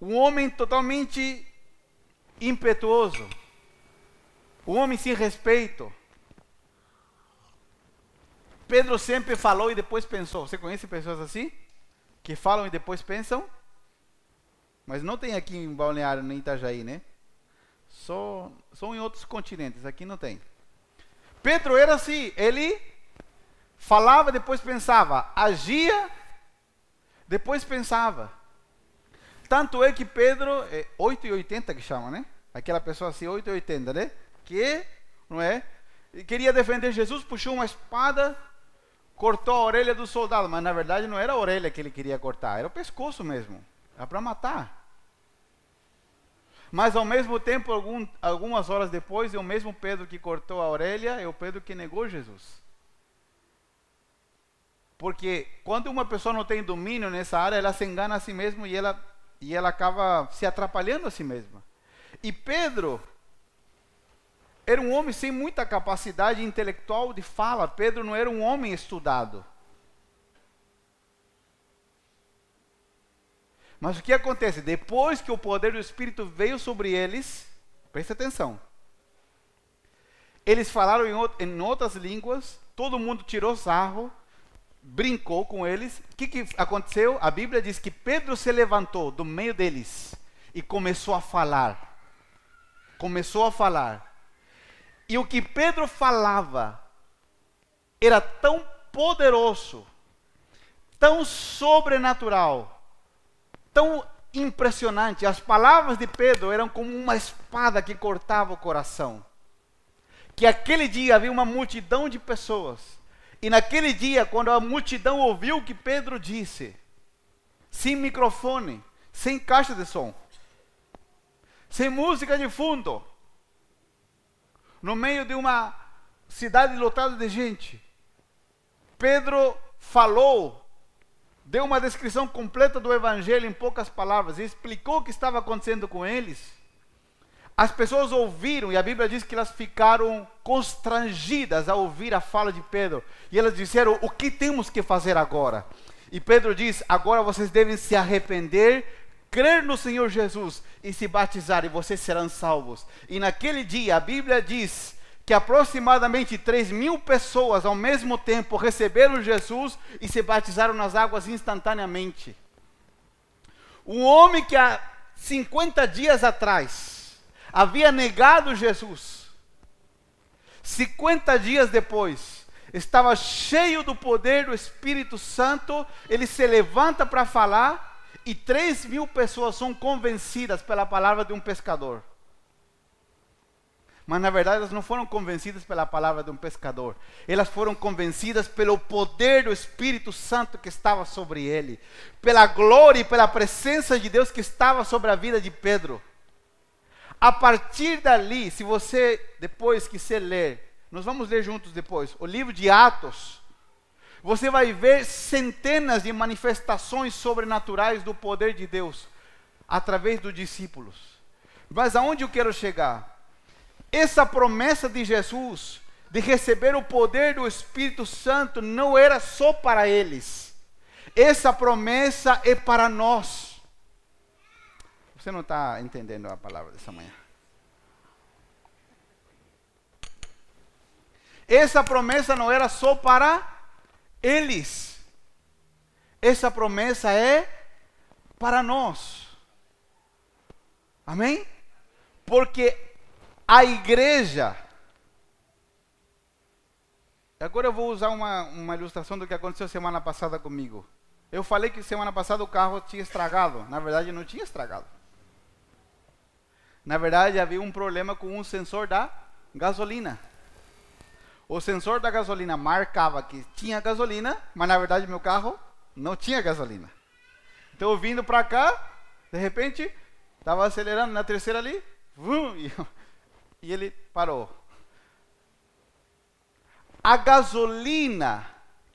um homem totalmente impetuoso, um homem sem respeito. Pedro sempre falou e depois pensou. Você conhece pessoas assim? Que falam e depois pensam? Mas não tem aqui em Balneário nem Itajaí, né? Só, só em outros continentes, aqui não tem. Pedro era assim, ele falava, depois pensava, agia, depois pensava. Tanto é que Pedro, é 8,80 que chama, né? Aquela pessoa assim, 8,80, né? que, não é? Queria defender Jesus, puxou uma espada, cortou a orelha do soldado, mas na verdade não era a orelha que ele queria cortar, era o pescoço mesmo. Era para matar. Mas ao mesmo tempo, algum, algumas horas depois, é o mesmo Pedro que cortou a orelha, é o Pedro que negou Jesus. Porque quando uma pessoa não tem domínio nessa área, ela se engana a si mesma e ela, e ela acaba se atrapalhando a si mesma. E Pedro, era um homem sem muita capacidade intelectual de fala. Pedro não era um homem estudado. Mas o que acontece? Depois que o poder do Espírito veio sobre eles, preste atenção. Eles falaram em, em outras línguas, todo mundo tirou sarro, brincou com eles. O que, que aconteceu? A Bíblia diz que Pedro se levantou do meio deles e começou a falar. Começou a falar. E o que Pedro falava era tão poderoso, tão sobrenatural, tão impressionante. As palavras de Pedro eram como uma espada que cortava o coração. Que aquele dia havia uma multidão de pessoas. E naquele dia, quando a multidão ouviu o que Pedro disse, sem microfone, sem caixa de som, sem música de fundo, no meio de uma cidade lotada de gente. Pedro falou, deu uma descrição completa do evangelho em poucas palavras, e explicou o que estava acontecendo com eles. As pessoas ouviram, e a Bíblia diz que elas ficaram constrangidas ao ouvir a fala de Pedro. E elas disseram: O que temos que fazer agora? E Pedro diz: Agora vocês devem se arrepender crer no Senhor Jesus e se batizar, e vocês serão salvos. E naquele dia, a Bíblia diz que aproximadamente 3 mil pessoas ao mesmo tempo receberam Jesus e se batizaram nas águas instantaneamente. Um homem que há 50 dias atrás havia negado Jesus, 50 dias depois, estava cheio do poder do Espírito Santo, ele se levanta para falar e 3 mil pessoas são convencidas pela palavra de um pescador. Mas na verdade elas não foram convencidas pela palavra de um pescador. Elas foram convencidas pelo poder do Espírito Santo que estava sobre ele, pela glória e pela presença de Deus que estava sobre a vida de Pedro. A partir dali, se você depois quiser ler, nós vamos ler juntos depois, o livro de Atos. Você vai ver centenas de manifestações sobrenaturais do poder de Deus através dos discípulos. Mas aonde eu quero chegar? Essa promessa de Jesus de receber o poder do Espírito Santo não era só para eles. Essa promessa é para nós. Você não está entendendo a palavra dessa manhã. Essa promessa não era só para eles. Essa promessa é para nós. Amém? Porque a igreja. Agora eu vou usar uma, uma ilustração do que aconteceu semana passada comigo. Eu falei que semana passada o carro tinha estragado. Na verdade, não tinha estragado. Na verdade, havia um problema com um sensor da gasolina. O sensor da gasolina marcava que tinha gasolina, mas na verdade meu carro não tinha gasolina. Então, vindo para cá, de repente, estava acelerando na terceira ali, vum, e e ele parou. A gasolina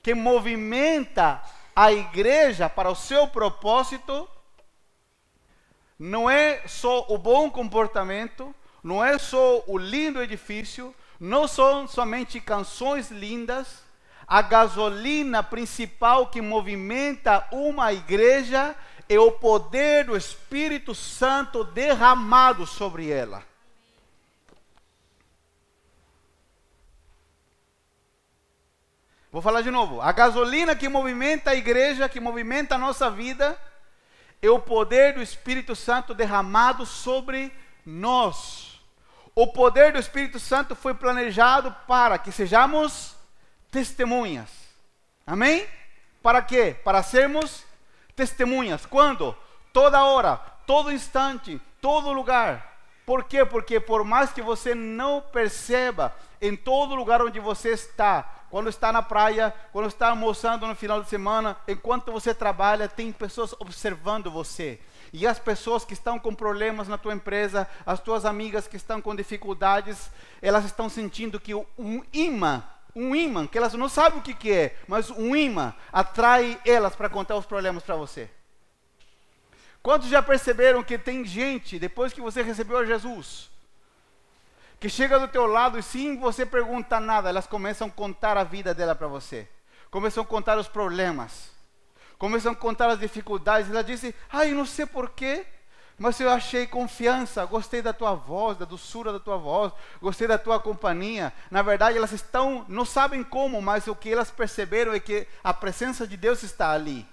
que movimenta a igreja para o seu propósito não é só o bom comportamento, não é só o lindo edifício, não são somente canções lindas. A gasolina principal que movimenta uma igreja é o poder do Espírito Santo derramado sobre ela. Vou falar de novo. A gasolina que movimenta a igreja, que movimenta a nossa vida, é o poder do Espírito Santo derramado sobre nós. O poder do Espírito Santo foi planejado para que sejamos testemunhas. Amém? Para quê? Para sermos testemunhas. Quando? Toda hora, todo instante, todo lugar. Por quê? Porque por mais que você não perceba, em todo lugar onde você está, quando está na praia, quando está almoçando no final de semana, enquanto você trabalha, tem pessoas observando você. E as pessoas que estão com problemas na tua empresa, as tuas amigas que estão com dificuldades, elas estão sentindo que um imã, um imã, que elas não sabem o que, que é, mas um imã atrai elas para contar os problemas para você. Quantos já perceberam que tem gente, depois que você recebeu Jesus, que chega do teu lado e sem você perguntar nada, elas começam a contar a vida dela para você. Começam a contar os problemas. Começam a contar as dificuldades. Ela diz: Ai, não sei porquê, mas eu achei confiança. Gostei da tua voz, da doçura da tua voz. Gostei da tua companhia. Na verdade, elas estão, não sabem como, mas o que elas perceberam é que a presença de Deus está ali.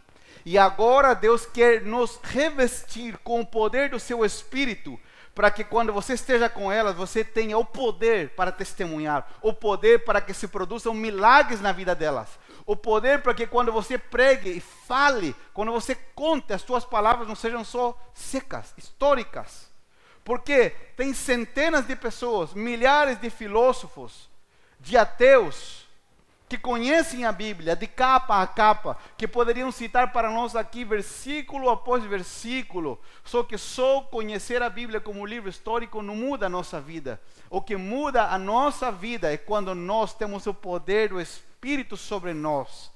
E agora Deus quer nos revestir com o poder do seu Espírito para que quando você esteja com elas, você tenha o poder para testemunhar, o poder para que se produzam milagres na vida delas, o poder para que quando você pregue e fale, quando você conte, as suas palavras não sejam só secas, históricas. Porque tem centenas de pessoas, milhares de filósofos, de ateus, que conhecem a Bíblia de capa a capa, que poderiam citar para nós aqui versículo após versículo, só que só conhecer a Bíblia como livro histórico não muda a nossa vida. O que muda a nossa vida é quando nós temos o poder do Espírito sobre nós.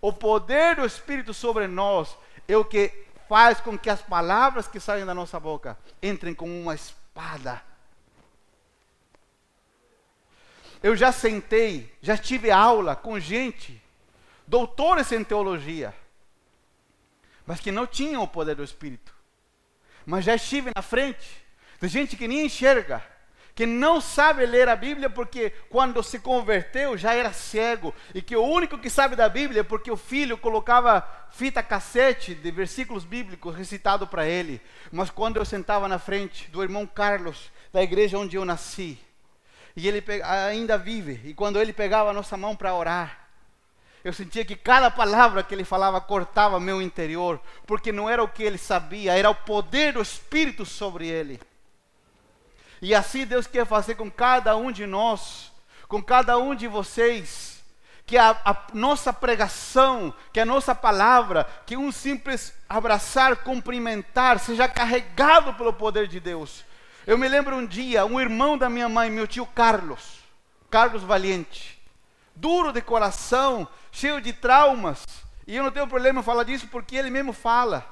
O poder do Espírito sobre nós é o que faz com que as palavras que saem da nossa boca entrem como uma espada Eu já sentei, já tive aula com gente, doutores em teologia, mas que não tinham o poder do Espírito. Mas já estive na frente de gente que nem enxerga, que não sabe ler a Bíblia porque quando se converteu já era cego e que o único que sabe da Bíblia é porque o filho colocava fita cassete de versículos bíblicos recitado para ele. Mas quando eu sentava na frente do irmão Carlos da igreja onde eu nasci, e ele ainda vive. E quando ele pegava a nossa mão para orar, eu sentia que cada palavra que ele falava cortava meu interior, porque não era o que ele sabia, era o poder do Espírito sobre ele. E assim Deus quer fazer com cada um de nós, com cada um de vocês, que a, a, nossa pregação, que a nossa palavra, que um simples abraçar, cumprimentar, seja carregado pelo poder de Deus. Eu me lembro um dia, um irmão da minha mãe, meu tio Carlos, Carlos Valiente, duro de coração, cheio de traumas, e eu não tenho problema em falar disso porque ele mesmo fala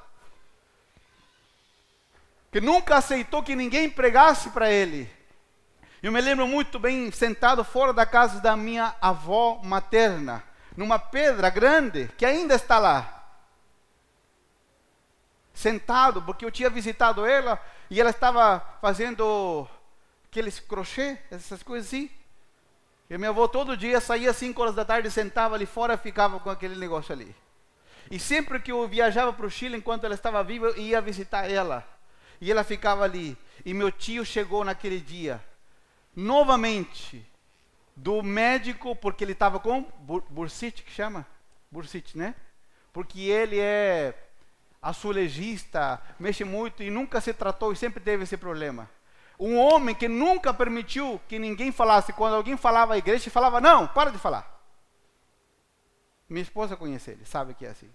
que nunca aceitou que ninguém pregasse para ele. Eu me lembro muito bem sentado fora da casa da minha avó materna, numa pedra grande que ainda está lá. Sentado, porque eu tinha visitado ela e ela estava fazendo aqueles crochê, essas coisas assim. E minha avó todo dia saía às 5 horas da tarde, sentava ali fora ficava com aquele negócio ali. E sempre que eu viajava para o Chile, enquanto ela estava viva, eu ia visitar ela. E ela ficava ali. E meu tio chegou naquele dia, novamente, do médico, porque ele estava com bur bursite, que chama? Bursite, né? Porque ele é azulejista, mexe muito e nunca se tratou e sempre teve esse problema. Um homem que nunca permitiu que ninguém falasse, quando alguém falava à igreja, falava: Não, para de falar. Minha esposa conhece ele, sabe que é assim.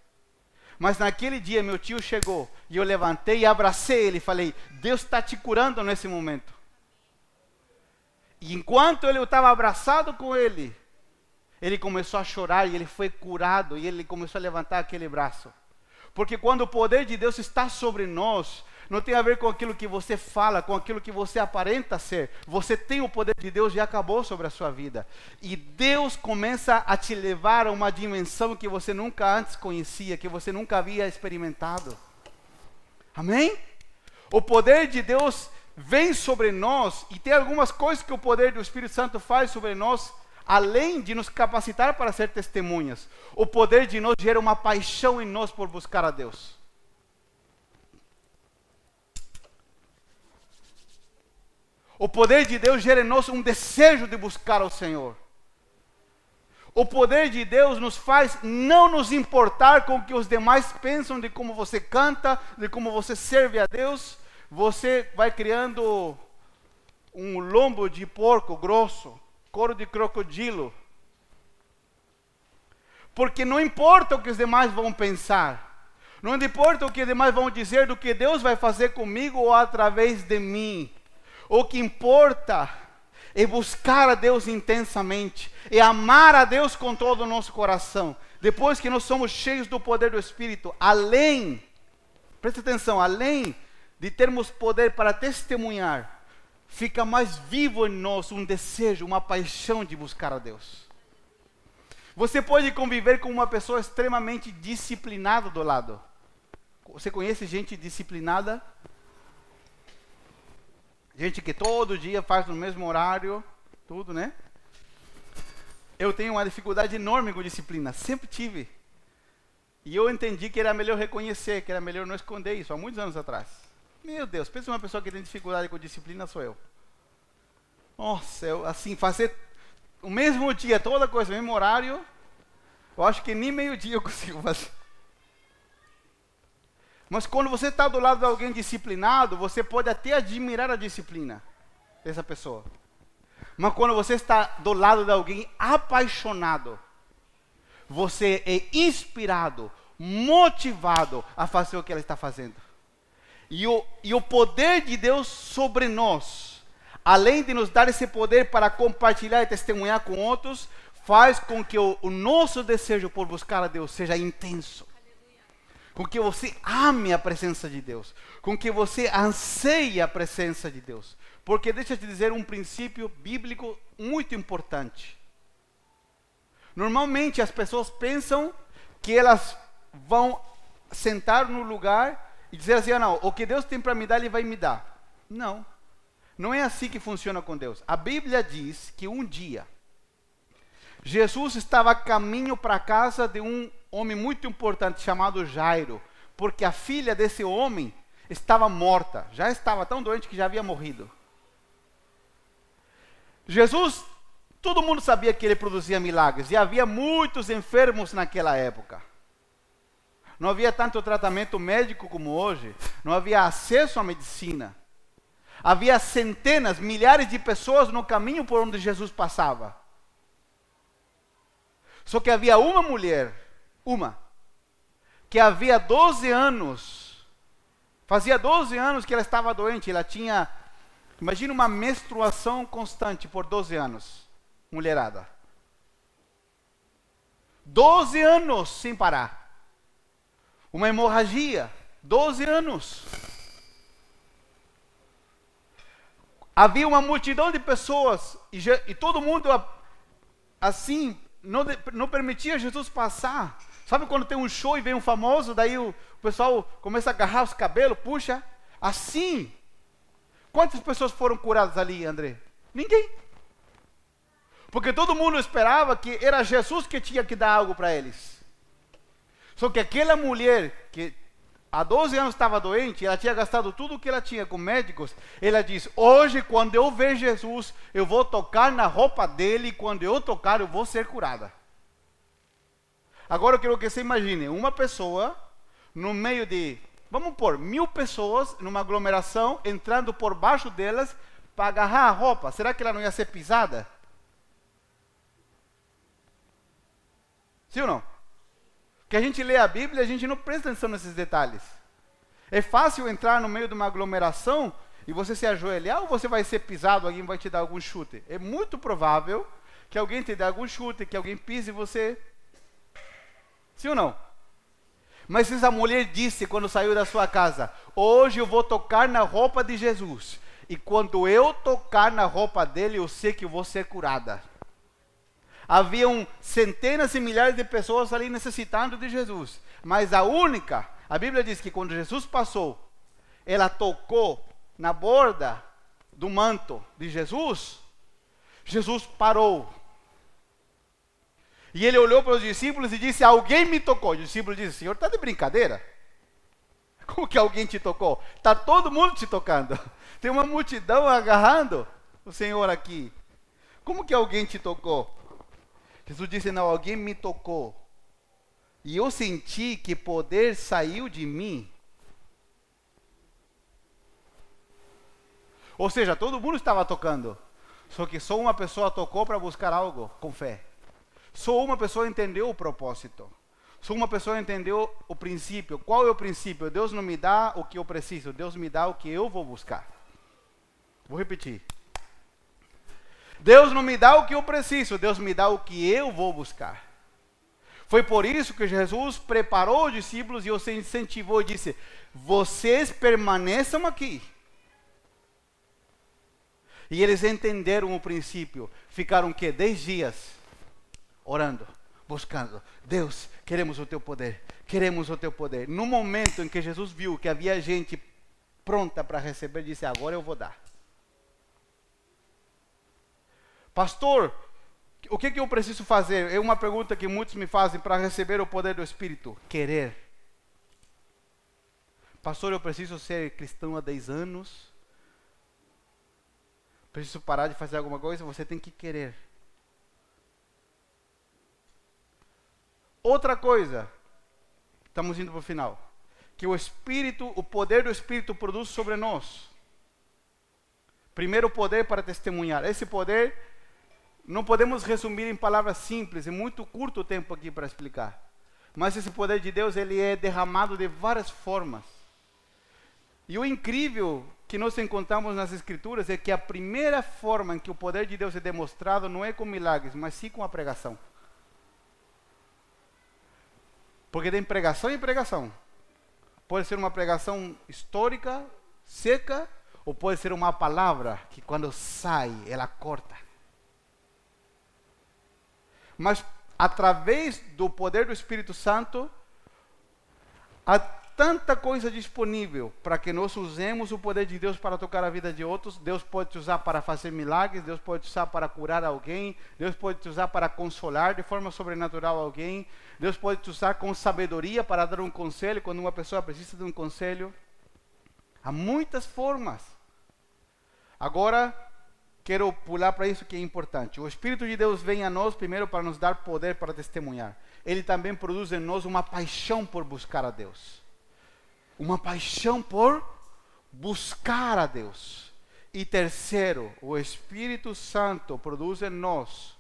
Mas naquele dia meu tio chegou e eu levantei e abracei ele e falei: Deus está te curando nesse momento. E enquanto ele estava abraçado com ele, ele começou a chorar e ele foi curado e ele começou a levantar aquele braço. Porque quando o poder de Deus está sobre nós, não tem a ver com aquilo que você fala, com aquilo que você aparenta ser. Você tem o poder de Deus e acabou sobre a sua vida. E Deus começa a te levar a uma dimensão que você nunca antes conhecia, que você nunca havia experimentado. Amém? O poder de Deus vem sobre nós e tem algumas coisas que o poder do Espírito Santo faz sobre nós, além de nos capacitar para ser testemunhas. O poder de nós gera uma paixão em nós por buscar a Deus. O poder de Deus gera em nós um desejo de buscar ao Senhor. O poder de Deus nos faz não nos importar com o que os demais pensam de como você canta, de como você serve a Deus. Você vai criando um lombo de porco grosso, couro de crocodilo. Porque não importa o que os demais vão pensar, não importa o que os demais vão dizer do que Deus vai fazer comigo ou através de mim. O que importa é buscar a Deus intensamente, é amar a Deus com todo o nosso coração. Depois que nós somos cheios do poder do Espírito, além, presta atenção, além de termos poder para testemunhar, fica mais vivo em nós um desejo, uma paixão de buscar a Deus. Você pode conviver com uma pessoa extremamente disciplinada do lado. Você conhece gente disciplinada? Gente que todo dia faz no mesmo horário, tudo, né? Eu tenho uma dificuldade enorme com disciplina, sempre tive. E eu entendi que era melhor reconhecer, que era melhor não esconder isso, há muitos anos atrás. Meu Deus, pensa uma pessoa que tem dificuldade com disciplina, sou eu. Nossa, eu, assim, fazer o mesmo dia, toda coisa, o mesmo horário, eu acho que nem meio-dia eu consigo fazer. Mas quando você está do lado de alguém disciplinado, você pode até admirar a disciplina dessa pessoa. Mas quando você está do lado de alguém apaixonado, você é inspirado, motivado a fazer o que ela está fazendo. E o, e o poder de Deus sobre nós, além de nos dar esse poder para compartilhar e testemunhar com outros, faz com que o, o nosso desejo por buscar a Deus seja intenso com que você ame a presença de Deus, com que você anseie a presença de Deus. Porque deixa eu te dizer um princípio bíblico muito importante. Normalmente as pessoas pensam que elas vão sentar no lugar e dizer assim: ah, não, o que Deus tem para me dar, Ele vai me dar. Não. Não é assim que funciona com Deus. A Bíblia diz que um dia Jesus estava a caminho para a casa de um homem muito importante chamado Jairo, porque a filha desse homem estava morta, já estava tão doente que já havia morrido. Jesus Todo mundo sabia que ele produzia milagres e havia muitos enfermos naquela época. Não havia tanto tratamento médico como hoje, não havia acesso à medicina. Havia centenas, milhares de pessoas no caminho por onde Jesus passava. Só que havia uma mulher, uma, que havia 12 anos, fazia 12 anos que ela estava doente, ela tinha, imagina uma menstruação constante por 12 anos, mulherada. 12 anos sem parar. Uma hemorragia, 12 anos. Havia uma multidão de pessoas e, e todo mundo assim não, não permitia Jesus passar. Sabe quando tem um show e vem um famoso, daí o, o pessoal começa a agarrar os cabelos, puxa? Assim. Quantas pessoas foram curadas ali, André? Ninguém. Porque todo mundo esperava que era Jesus que tinha que dar algo para eles. Só que aquela mulher que há 12 anos estava doente, ela tinha gastado tudo o que ela tinha com médicos. Ela diz: Hoje, quando eu ver Jesus, eu vou tocar na roupa dele, e quando eu tocar, eu vou ser curada. Agora eu quero que você imagine uma pessoa no meio de, vamos pôr, mil pessoas numa aglomeração, entrando por baixo delas para agarrar a roupa. Será que ela não ia ser pisada? Sim ou não? Que a gente lê a Bíblia e a gente não presta atenção nesses detalhes. É fácil entrar no meio de uma aglomeração e você se ajoelhar ou você vai ser pisado, alguém vai te dar algum chute. É muito provável que alguém te dê algum chute, que alguém pise você. Sim ou não? Mas essa mulher disse quando saiu da sua casa: Hoje eu vou tocar na roupa de Jesus. E quando eu tocar na roupa dele, eu sei que eu vou ser curada haviam centenas e milhares de pessoas ali necessitando de Jesus. Mas a única, a Bíblia diz que quando Jesus passou, ela tocou na borda do manto de Jesus, Jesus parou. E ele olhou para os discípulos e disse: Alguém me tocou. O discípulo disse: Senhor, está de brincadeira? Como que alguém te tocou? Está todo mundo te tocando. Tem uma multidão agarrando o Senhor aqui. Como que alguém te tocou? Jesus disse: Não, alguém me tocou. E eu senti que poder saiu de mim. Ou seja, todo mundo estava tocando. Só que só uma pessoa tocou para buscar algo com fé. Só uma pessoa entendeu o propósito. Só uma pessoa entendeu o princípio. Qual é o princípio? Deus não me dá o que eu preciso, Deus me dá o que eu vou buscar. Vou repetir. Deus não me dá o que eu preciso, Deus me dá o que eu vou buscar. Foi por isso que Jesus preparou os discípulos e os incentivou e disse: Vocês permaneçam aqui. E eles entenderam o princípio. Ficaram que dez dias orando, buscando. Deus, queremos o teu poder. Queremos o teu poder. No momento em que Jesus viu que havia gente pronta para receber, disse: Agora eu vou dar. Pastor, o que, que eu preciso fazer? É uma pergunta que muitos me fazem para receber o poder do Espírito: querer. Pastor, eu preciso ser cristão há 10 anos. Preciso parar de fazer alguma coisa? Você tem que querer. Outra coisa, estamos indo para o final, que o Espírito, o poder do Espírito produz sobre nós. Primeiro, o poder para testemunhar. Esse poder não podemos resumir em palavras simples, é muito curto o tempo aqui para explicar. Mas esse poder de Deus, ele é derramado de várias formas. E o incrível que nós encontramos nas escrituras é que a primeira forma em que o poder de Deus é demonstrado não é com milagres, mas sim com a pregação. Porque tem pregação e pregação. Pode ser uma pregação histórica, seca, ou pode ser uma palavra que quando sai, ela corta. Mas através do poder do Espírito Santo, há tanta coisa disponível para que nós usemos o poder de Deus para tocar a vida de outros. Deus pode te usar para fazer milagres, Deus pode te usar para curar alguém, Deus pode te usar para consolar de forma sobrenatural alguém, Deus pode te usar com sabedoria para dar um conselho quando uma pessoa precisa de um conselho. Há muitas formas. Agora, quero pular para isso que é importante. O Espírito de Deus vem a nós primeiro para nos dar poder para testemunhar. Ele também produz em nós uma paixão por buscar a Deus. Uma paixão por buscar a Deus. E terceiro, o Espírito Santo produz em nós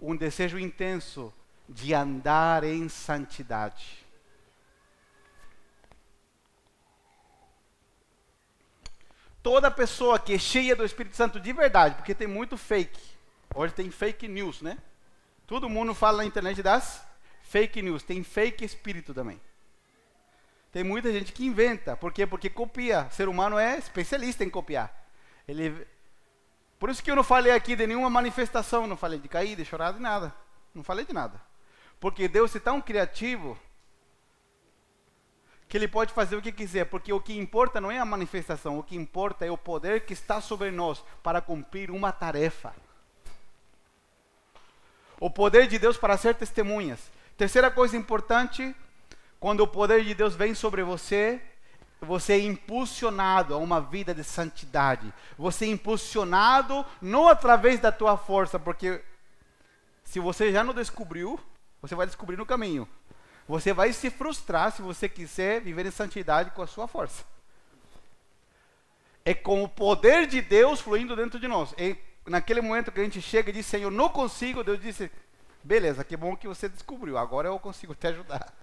um desejo intenso de andar em santidade. Toda pessoa que é cheia do Espírito Santo de verdade, porque tem muito fake. Hoje tem fake news, né? Todo mundo fala na internet das fake news. Tem fake espírito também. Tem muita gente que inventa. Por quê? Porque copia. O ser humano é especialista em copiar. Ele... Por isso que eu não falei aqui de nenhuma manifestação. Não falei de cair, de chorar, de nada. Não falei de nada. Porque Deus é tão criativo que ele pode fazer o que quiser, porque o que importa não é a manifestação, o que importa é o poder que está sobre nós para cumprir uma tarefa. O poder de Deus para ser testemunhas. Terceira coisa importante, quando o poder de Deus vem sobre você, você é impulsionado a uma vida de santidade. Você é impulsionado não através da tua força, porque se você já não descobriu, você vai descobrir no caminho. Você vai se frustrar se você quiser viver em santidade com a sua força. É com o poder de Deus fluindo dentro de nós. E naquele momento que a gente chega e diz, Senhor, não consigo, Deus disse, beleza, que bom que você descobriu, agora eu consigo te ajudar.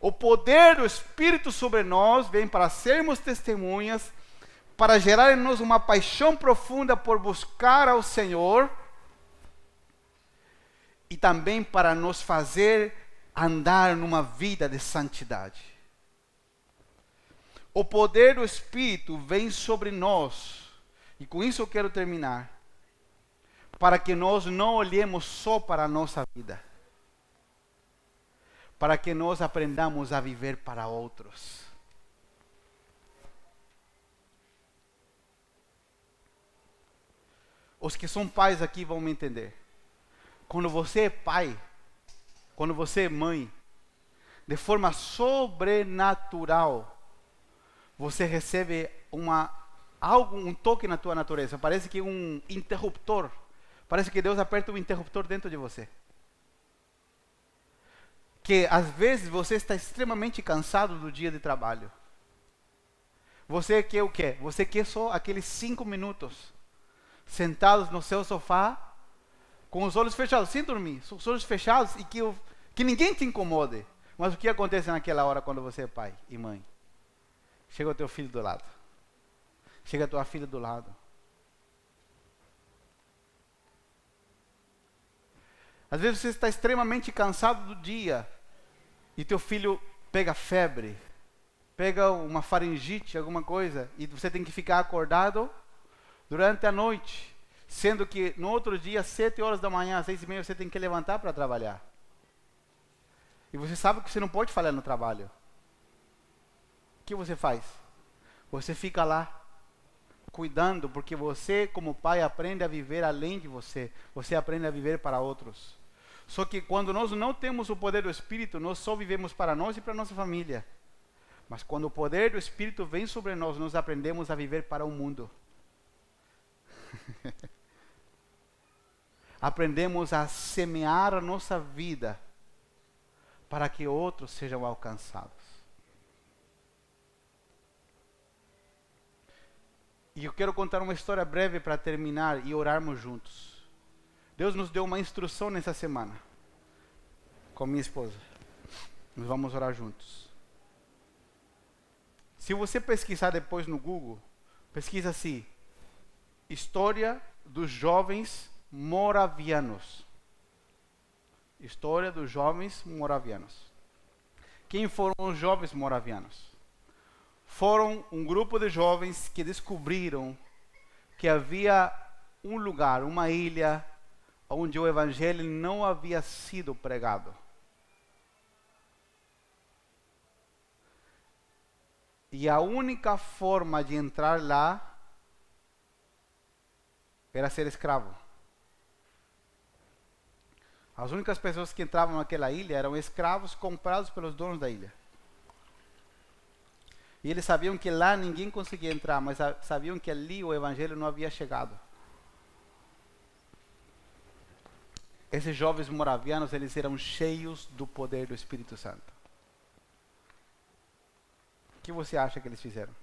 O poder do Espírito sobre nós vem para sermos testemunhas, para gerar em nós uma paixão profunda por buscar ao Senhor e também para nos fazer andar numa vida de santidade. O poder do Espírito vem sobre nós, e com isso eu quero terminar, para que nós não olhemos só para a nossa vida, para que nós aprendamos a viver para outros. Os que são pais aqui vão me entender. Quando você é pai, quando você é mãe, de forma sobrenatural, você recebe uma algo, um toque na tua natureza. Parece que um interruptor. Parece que Deus aperta um interruptor dentro de você. Que às vezes você está extremamente cansado do dia de trabalho. Você quer o quê? Você quer só aqueles cinco minutos sentados no seu sofá com os olhos fechados, sem dormir, os olhos fechados e que o que ninguém te incomode. Mas o que acontece naquela hora quando você é pai e mãe? Chega o teu filho do lado. Chega a tua filha do lado. Às vezes você está extremamente cansado do dia e teu filho pega febre, pega uma faringite, alguma coisa, e você tem que ficar acordado durante a noite, sendo que no outro dia, sete horas da manhã, seis e meia, você tem que levantar para trabalhar. E você sabe que você não pode falhar no trabalho. O que você faz? Você fica lá cuidando, porque você, como pai, aprende a viver além de você. Você aprende a viver para outros. Só que quando nós não temos o poder do Espírito, nós só vivemos para nós e para nossa família. Mas quando o poder do Espírito vem sobre nós, nós aprendemos a viver para o mundo. aprendemos a semear a nossa vida para que outros sejam alcançados. E eu quero contar uma história breve para terminar e orarmos juntos. Deus nos deu uma instrução nessa semana com minha esposa. Nós vamos orar juntos. Se você pesquisar depois no Google, pesquisa assim: História dos jovens moravianos. História dos jovens moravianos. Quem foram os jovens moravianos? Foram um grupo de jovens que descobriram que havia um lugar, uma ilha, onde o evangelho não havia sido pregado. E a única forma de entrar lá era ser escravo. As únicas pessoas que entravam naquela ilha eram escravos comprados pelos donos da ilha. E eles sabiam que lá ninguém conseguia entrar, mas sabiam que ali o evangelho não havia chegado. Esses jovens moravianos, eles eram cheios do poder do Espírito Santo. O que você acha que eles fizeram?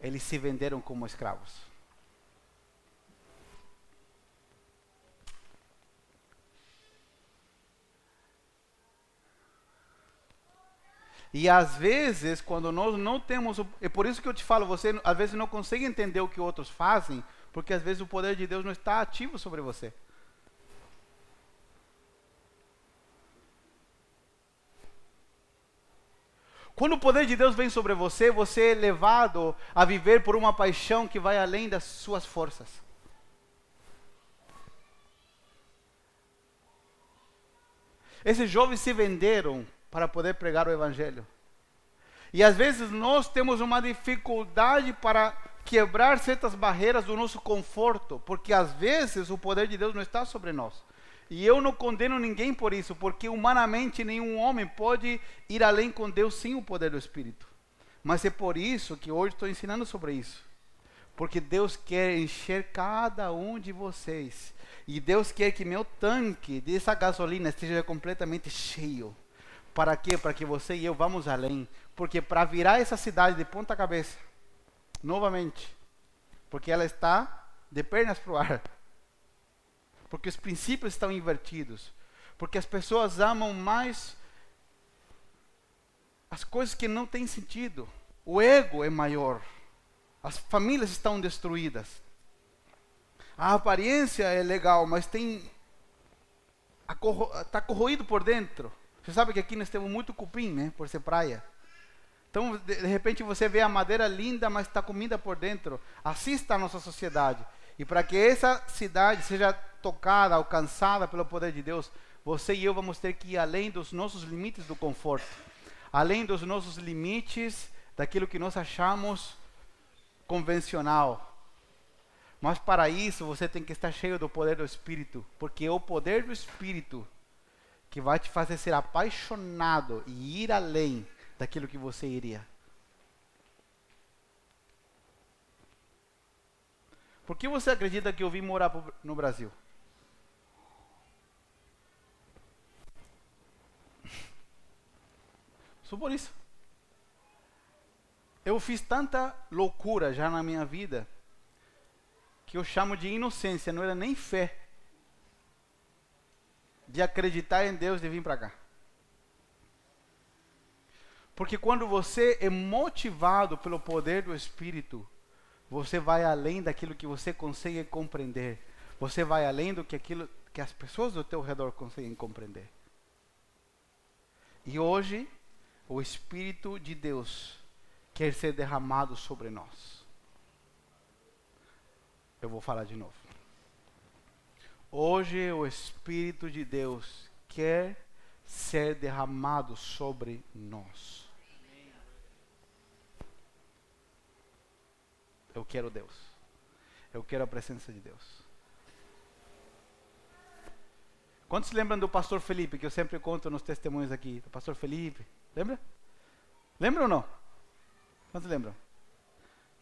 Eles se venderam como escravos. E às vezes, quando nós não temos. É por isso que eu te falo, você às vezes não consegue entender o que outros fazem, porque às vezes o poder de Deus não está ativo sobre você. Quando o poder de Deus vem sobre você, você é levado a viver por uma paixão que vai além das suas forças. Esses jovens se venderam para poder pregar o Evangelho. E às vezes nós temos uma dificuldade para quebrar certas barreiras do nosso conforto, porque às vezes o poder de Deus não está sobre nós. E eu não condeno ninguém por isso, porque humanamente nenhum homem pode ir além com Deus sem o poder do Espírito. Mas é por isso que hoje estou ensinando sobre isso. Porque Deus quer encher cada um de vocês. E Deus quer que meu tanque dessa gasolina esteja completamente cheio. Para quê? Para que você e eu vamos além. Porque para virar essa cidade de ponta cabeça, novamente, porque ela está de pernas para o ar. Porque os princípios estão invertidos. Porque as pessoas amam mais as coisas que não têm sentido. O ego é maior. As famílias estão destruídas. A aparência é legal, mas tem está corroído por dentro. Você sabe que aqui nós temos muito cupim, né? Por ser praia. Então, de, de repente, você vê a madeira linda, mas está comida por dentro. Assim está a nossa sociedade. E para que essa cidade seja tocada, alcançada pelo poder de Deus, você e eu vamos ter que ir além dos nossos limites do conforto, além dos nossos limites daquilo que nós achamos convencional. Mas para isso você tem que estar cheio do poder do Espírito, porque é o poder do Espírito que vai te fazer ser apaixonado e ir além daquilo que você iria. Por que você acredita que eu vim morar no Brasil? Só por isso. Eu fiz tanta loucura já na minha vida que eu chamo de inocência, não era nem fé de acreditar em Deus e vir para cá. Porque quando você é motivado pelo poder do Espírito, você vai além daquilo que você consegue compreender. Você vai além do que aquilo que as pessoas do teu redor conseguem compreender. E hoje, o Espírito de Deus quer ser derramado sobre nós. Eu vou falar de novo. Hoje o Espírito de Deus quer ser derramado sobre nós. Eu quero Deus. Eu quero a presença de Deus. Quantos lembram do pastor Felipe, que eu sempre conto nos testemunhos aqui? Do pastor Felipe. Lembra? Lembra ou não? Quantos lembram?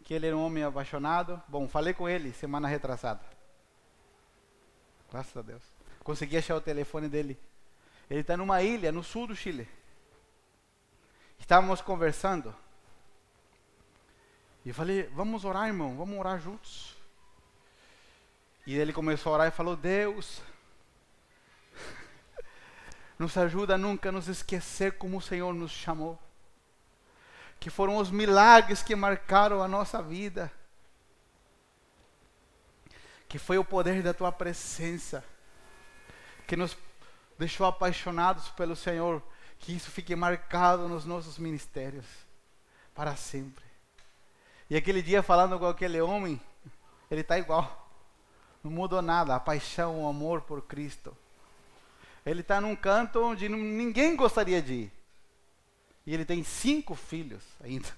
Que ele era um homem apaixonado. Bom, falei com ele semana retrasada. Graças a Deus. Consegui achar o telefone dele. Ele está numa ilha no sul do Chile. Estávamos conversando. E eu falei, vamos orar, irmão, vamos orar juntos. E ele começou a orar e falou, Deus, nos ajuda a nunca nos esquecer como o Senhor nos chamou. Que foram os milagres que marcaram a nossa vida que foi o poder da tua presença que nos deixou apaixonados pelo Senhor, que isso fique marcado nos nossos ministérios para sempre. E aquele dia falando com aquele homem, ele está igual, não mudou nada, a paixão, o amor por Cristo. Ele está num canto onde ninguém gostaria de ir. E ele tem cinco filhos ainda.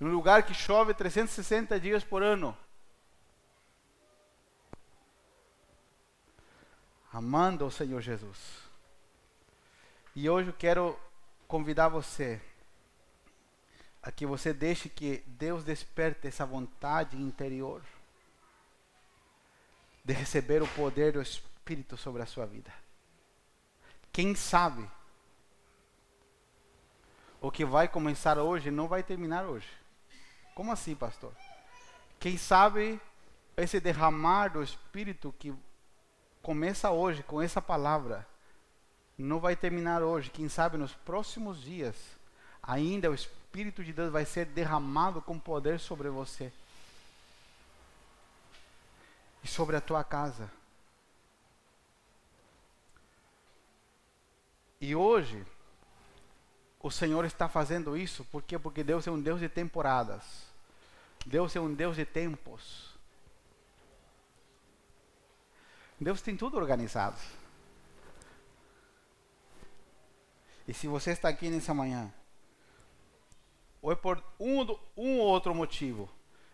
Num lugar que chove 360 dias por ano. Amando o Senhor Jesus. E hoje eu quero convidar você a que você deixe que Deus desperte essa vontade interior de receber o poder do Espírito sobre a sua vida. Quem sabe o que vai começar hoje não vai terminar hoje. Como assim, pastor? Quem sabe esse derramar do Espírito que começa hoje com essa palavra não vai terminar hoje. Quem sabe nos próximos dias ainda o Espírito de Deus vai ser derramado com poder sobre você e sobre a tua casa. E hoje, o Senhor está fazendo isso, por quê? Porque Deus é um Deus de temporadas. Deus é um Deus de tempos. Deus tem tudo organizado. E se você está aqui nessa manhã, ou é por um, um ou outro motivo,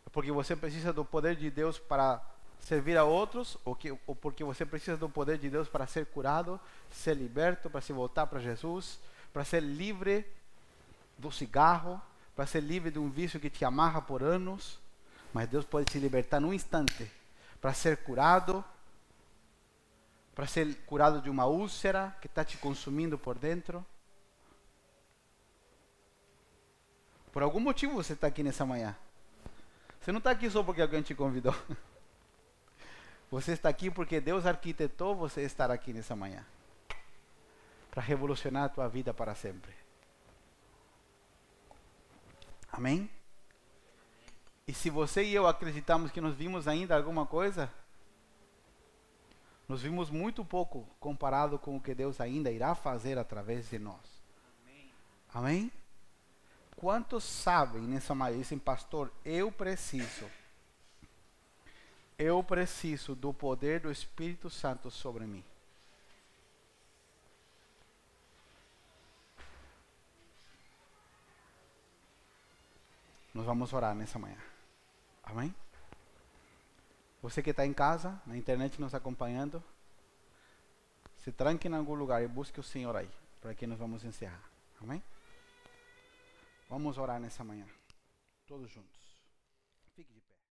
é porque você precisa do poder de Deus para servir a outros, ou, que, ou porque você precisa do poder de Deus para ser curado, ser liberto, para se voltar para Jesus, para ser livre do cigarro, para ser livre de um vício que te amarra por anos, mas Deus pode te libertar num instante, para ser curado, para ser curado de uma úlcera que está te consumindo por dentro. Por algum motivo você está aqui nessa manhã. Você não está aqui só porque alguém te convidou. Você está aqui porque Deus arquitetou você estar aqui nessa manhã. Para revolucionar a tua vida para sempre. Amém? E se você e eu acreditamos que nós vimos ainda alguma coisa, nós vimos muito pouco comparado com o que Deus ainda irá fazer através de nós. Amém? Amém? Quantos sabem nessa manhã, dizem, pastor, eu preciso, eu preciso do poder do Espírito Santo sobre mim. Nós vamos orar nessa manhã. Amém? Você que está em casa, na internet nos acompanhando, se tranque em algum lugar e busque o Senhor aí, para que nós vamos encerrar. Amém? Vamos orar nessa manhã, todos juntos.